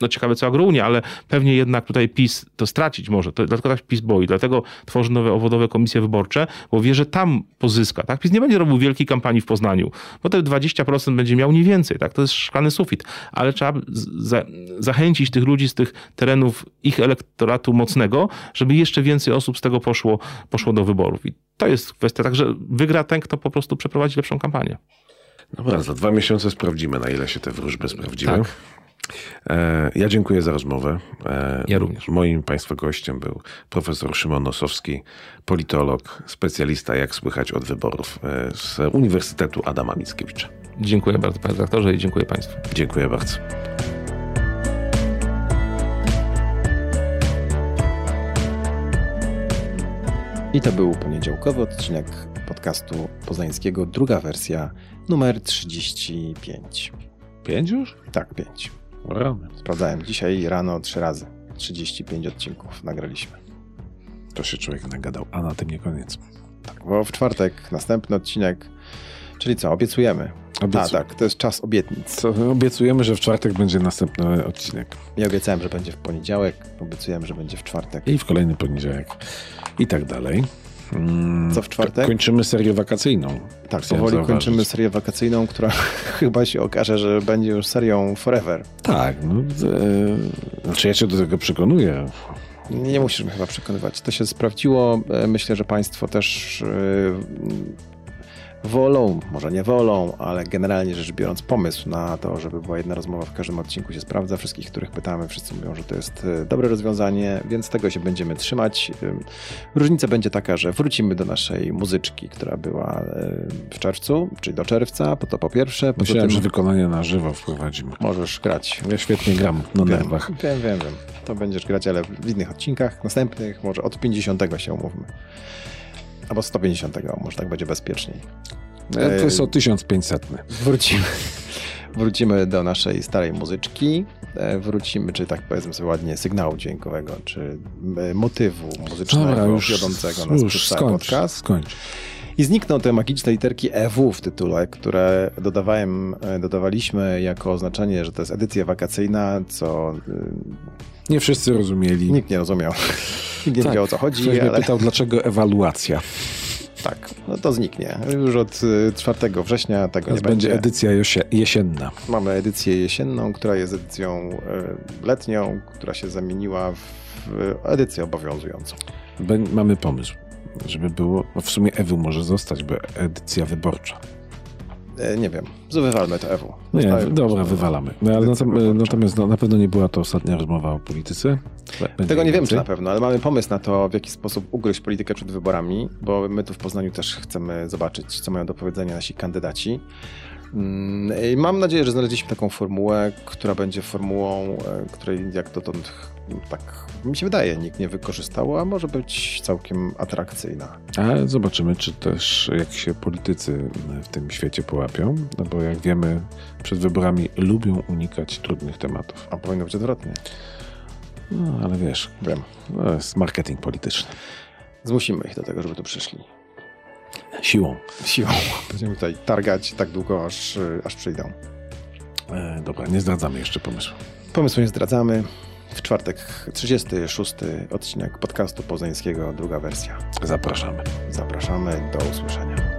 no ciekawe co Agrounia, ale pewnie jednak tutaj PiS to stracić może. To, dlatego tak PiS boi. Dlatego tworzy nowe obwodowe komisje wyborcze, bo wie, że tam pozyska. Tak? PiS nie będzie robił wielkiej kampanii w Poznaniu, bo te 20% będzie miał nie więcej. Tak? To jest szklany sufit. Ale trzeba za, zachęcić tych ludzi z tych terenów ich elektoratu mocnego, żeby jeszcze więcej osób z tego poszło, poszło do wyborów. I to jest kwestia. Także wygra ten, kto po prostu przeprowadzi lepszą kampanię. Dobra, za dwa miesiące sprawdzimy, na ile się te wróżby sprawdziły. Tak. E, ja dziękuję za rozmowę. E, ja również. Moim Państwa gościem był profesor Szymon Nosowski, politolog, specjalista, jak słychać od wyborów e, z Uniwersytetu Adama Mickiewicza. Dziękuję bardzo, panie redaktorze, i dziękuję Państwu. Dziękuję bardzo. I to był poniedziałkowy odcinek podcastu poznańskiego, druga wersja, numer 35. Pięć już? Tak, pięć. Sprawdzałem dzisiaj rano trzy razy. 35 odcinków nagraliśmy. To się człowiek nagadał, a na tym nie koniec. Tak, bo w czwartek następny odcinek, czyli co, obiecujemy. Obiecu... A, tak, to jest czas obietnic. Co, obiecujemy, że w czwartek będzie następny odcinek. Ja obiecałem, że będzie w poniedziałek, obiecujemy, że będzie w czwartek. I w kolejny poniedziałek. I tak dalej. Mm, Co w czwartek? Kończymy serię wakacyjną. Tak, powoli zauważyć. kończymy serię wakacyjną, która chyba się okaże, że będzie już serią forever. Tak, no, e, znaczy ja cię do tego przekonuję. Nie, nie musisz mnie chyba przekonywać. To się sprawdziło. E, myślę, że Państwo też e, wolą, może nie wolą, ale generalnie rzecz biorąc pomysł na to, żeby była jedna rozmowa w każdym odcinku się sprawdza. Wszystkich, których pytamy, wszyscy mówią, że to jest e, dobre rozwiązanie, więc tego się będziemy trzymać. Ym, Różnica będzie taka, że wrócimy do naszej muzyczki, która była e, w czerwcu, czyli do czerwca, po to po pierwsze. Poza Myślałem, tym że wykonanie na żywo wprowadzimy. możesz grać. Ja świetnie gram na nerwach. Wiem, wiem, wiem. To będziesz grać, ale w innych odcinkach, następnych, może od 50 się umówmy. Albo 150, może tak będzie bezpieczniej. E, To jest o 1500. Wrócimy. Wrócimy do naszej starej muzyczki, e, wrócimy, czy tak powiedzmy sobie ładnie, sygnału dźwiękowego, czy e, motywu muzycznego Dobra, już, wiodącego nas już przez cały skończ, podcast. skończ. I znikną te magiczne literki EW w tytule, które dodawałem, e, dodawaliśmy jako oznaczenie, że to jest edycja wakacyjna, co y, Nie wszyscy rozumieli. nikt nie rozumiał. Nikt nie wiedział o co chodzi, Tak. Ktoś ale pytał, dlaczego ewaluacja. tak, no to zniknie. Już od y, 4 września tego Teraz nie będzie będzie. edycja jesie- jesienna. Mamy edycję jesienną, która jest edycją letnią, która się zamieniła w edycję obowiązującą. Mamy pomysł, żeby było, no w sumie Ewu może zostać, bo edycja wyborcza. E, Nie wiem, wywalmy to EW. Nie, dobra, wywalamy. No, ale Edycja natom- wyborcza. natomiast no, na pewno nie była to ostatnia rozmowa o polityce. Będzie Tego nie wiem, czy więcej. na pewno, ale mamy pomysł na to, w jaki sposób ugryźć politykę przed wyborami, bo my tu w Poznaniu też chcemy zobaczyć, co mają do powiedzenia nasi kandydaci. Mm, I mam nadzieję, że znaleźliśmy taką formułę, która będzie formułą, e, której jak dotąd, tak mi się wydaje, nikt nie wykorzystał, a może być całkiem atrakcyjna. Ale zobaczymy, czy też jak się politycy w tym świecie połapią, no bo jak wiemy, przed wyborami lubią unikać trudnych tematów. A powinno być odwrotnie. No, ale wiesz, Wiem. to jest marketing polityczny. Zmusimy ich do tego, żeby tu przyszli. Siłą. Siłą. Będziemy tutaj targać tak długo, aż, aż przyjdą. E, dobra, nie zdradzamy jeszcze pomysłu. Pomysłu nie zdradzamy. W czwartek 36 odcinek podcastu poznańskiego, druga wersja. Zapraszamy. Zapraszamy, do usłyszenia.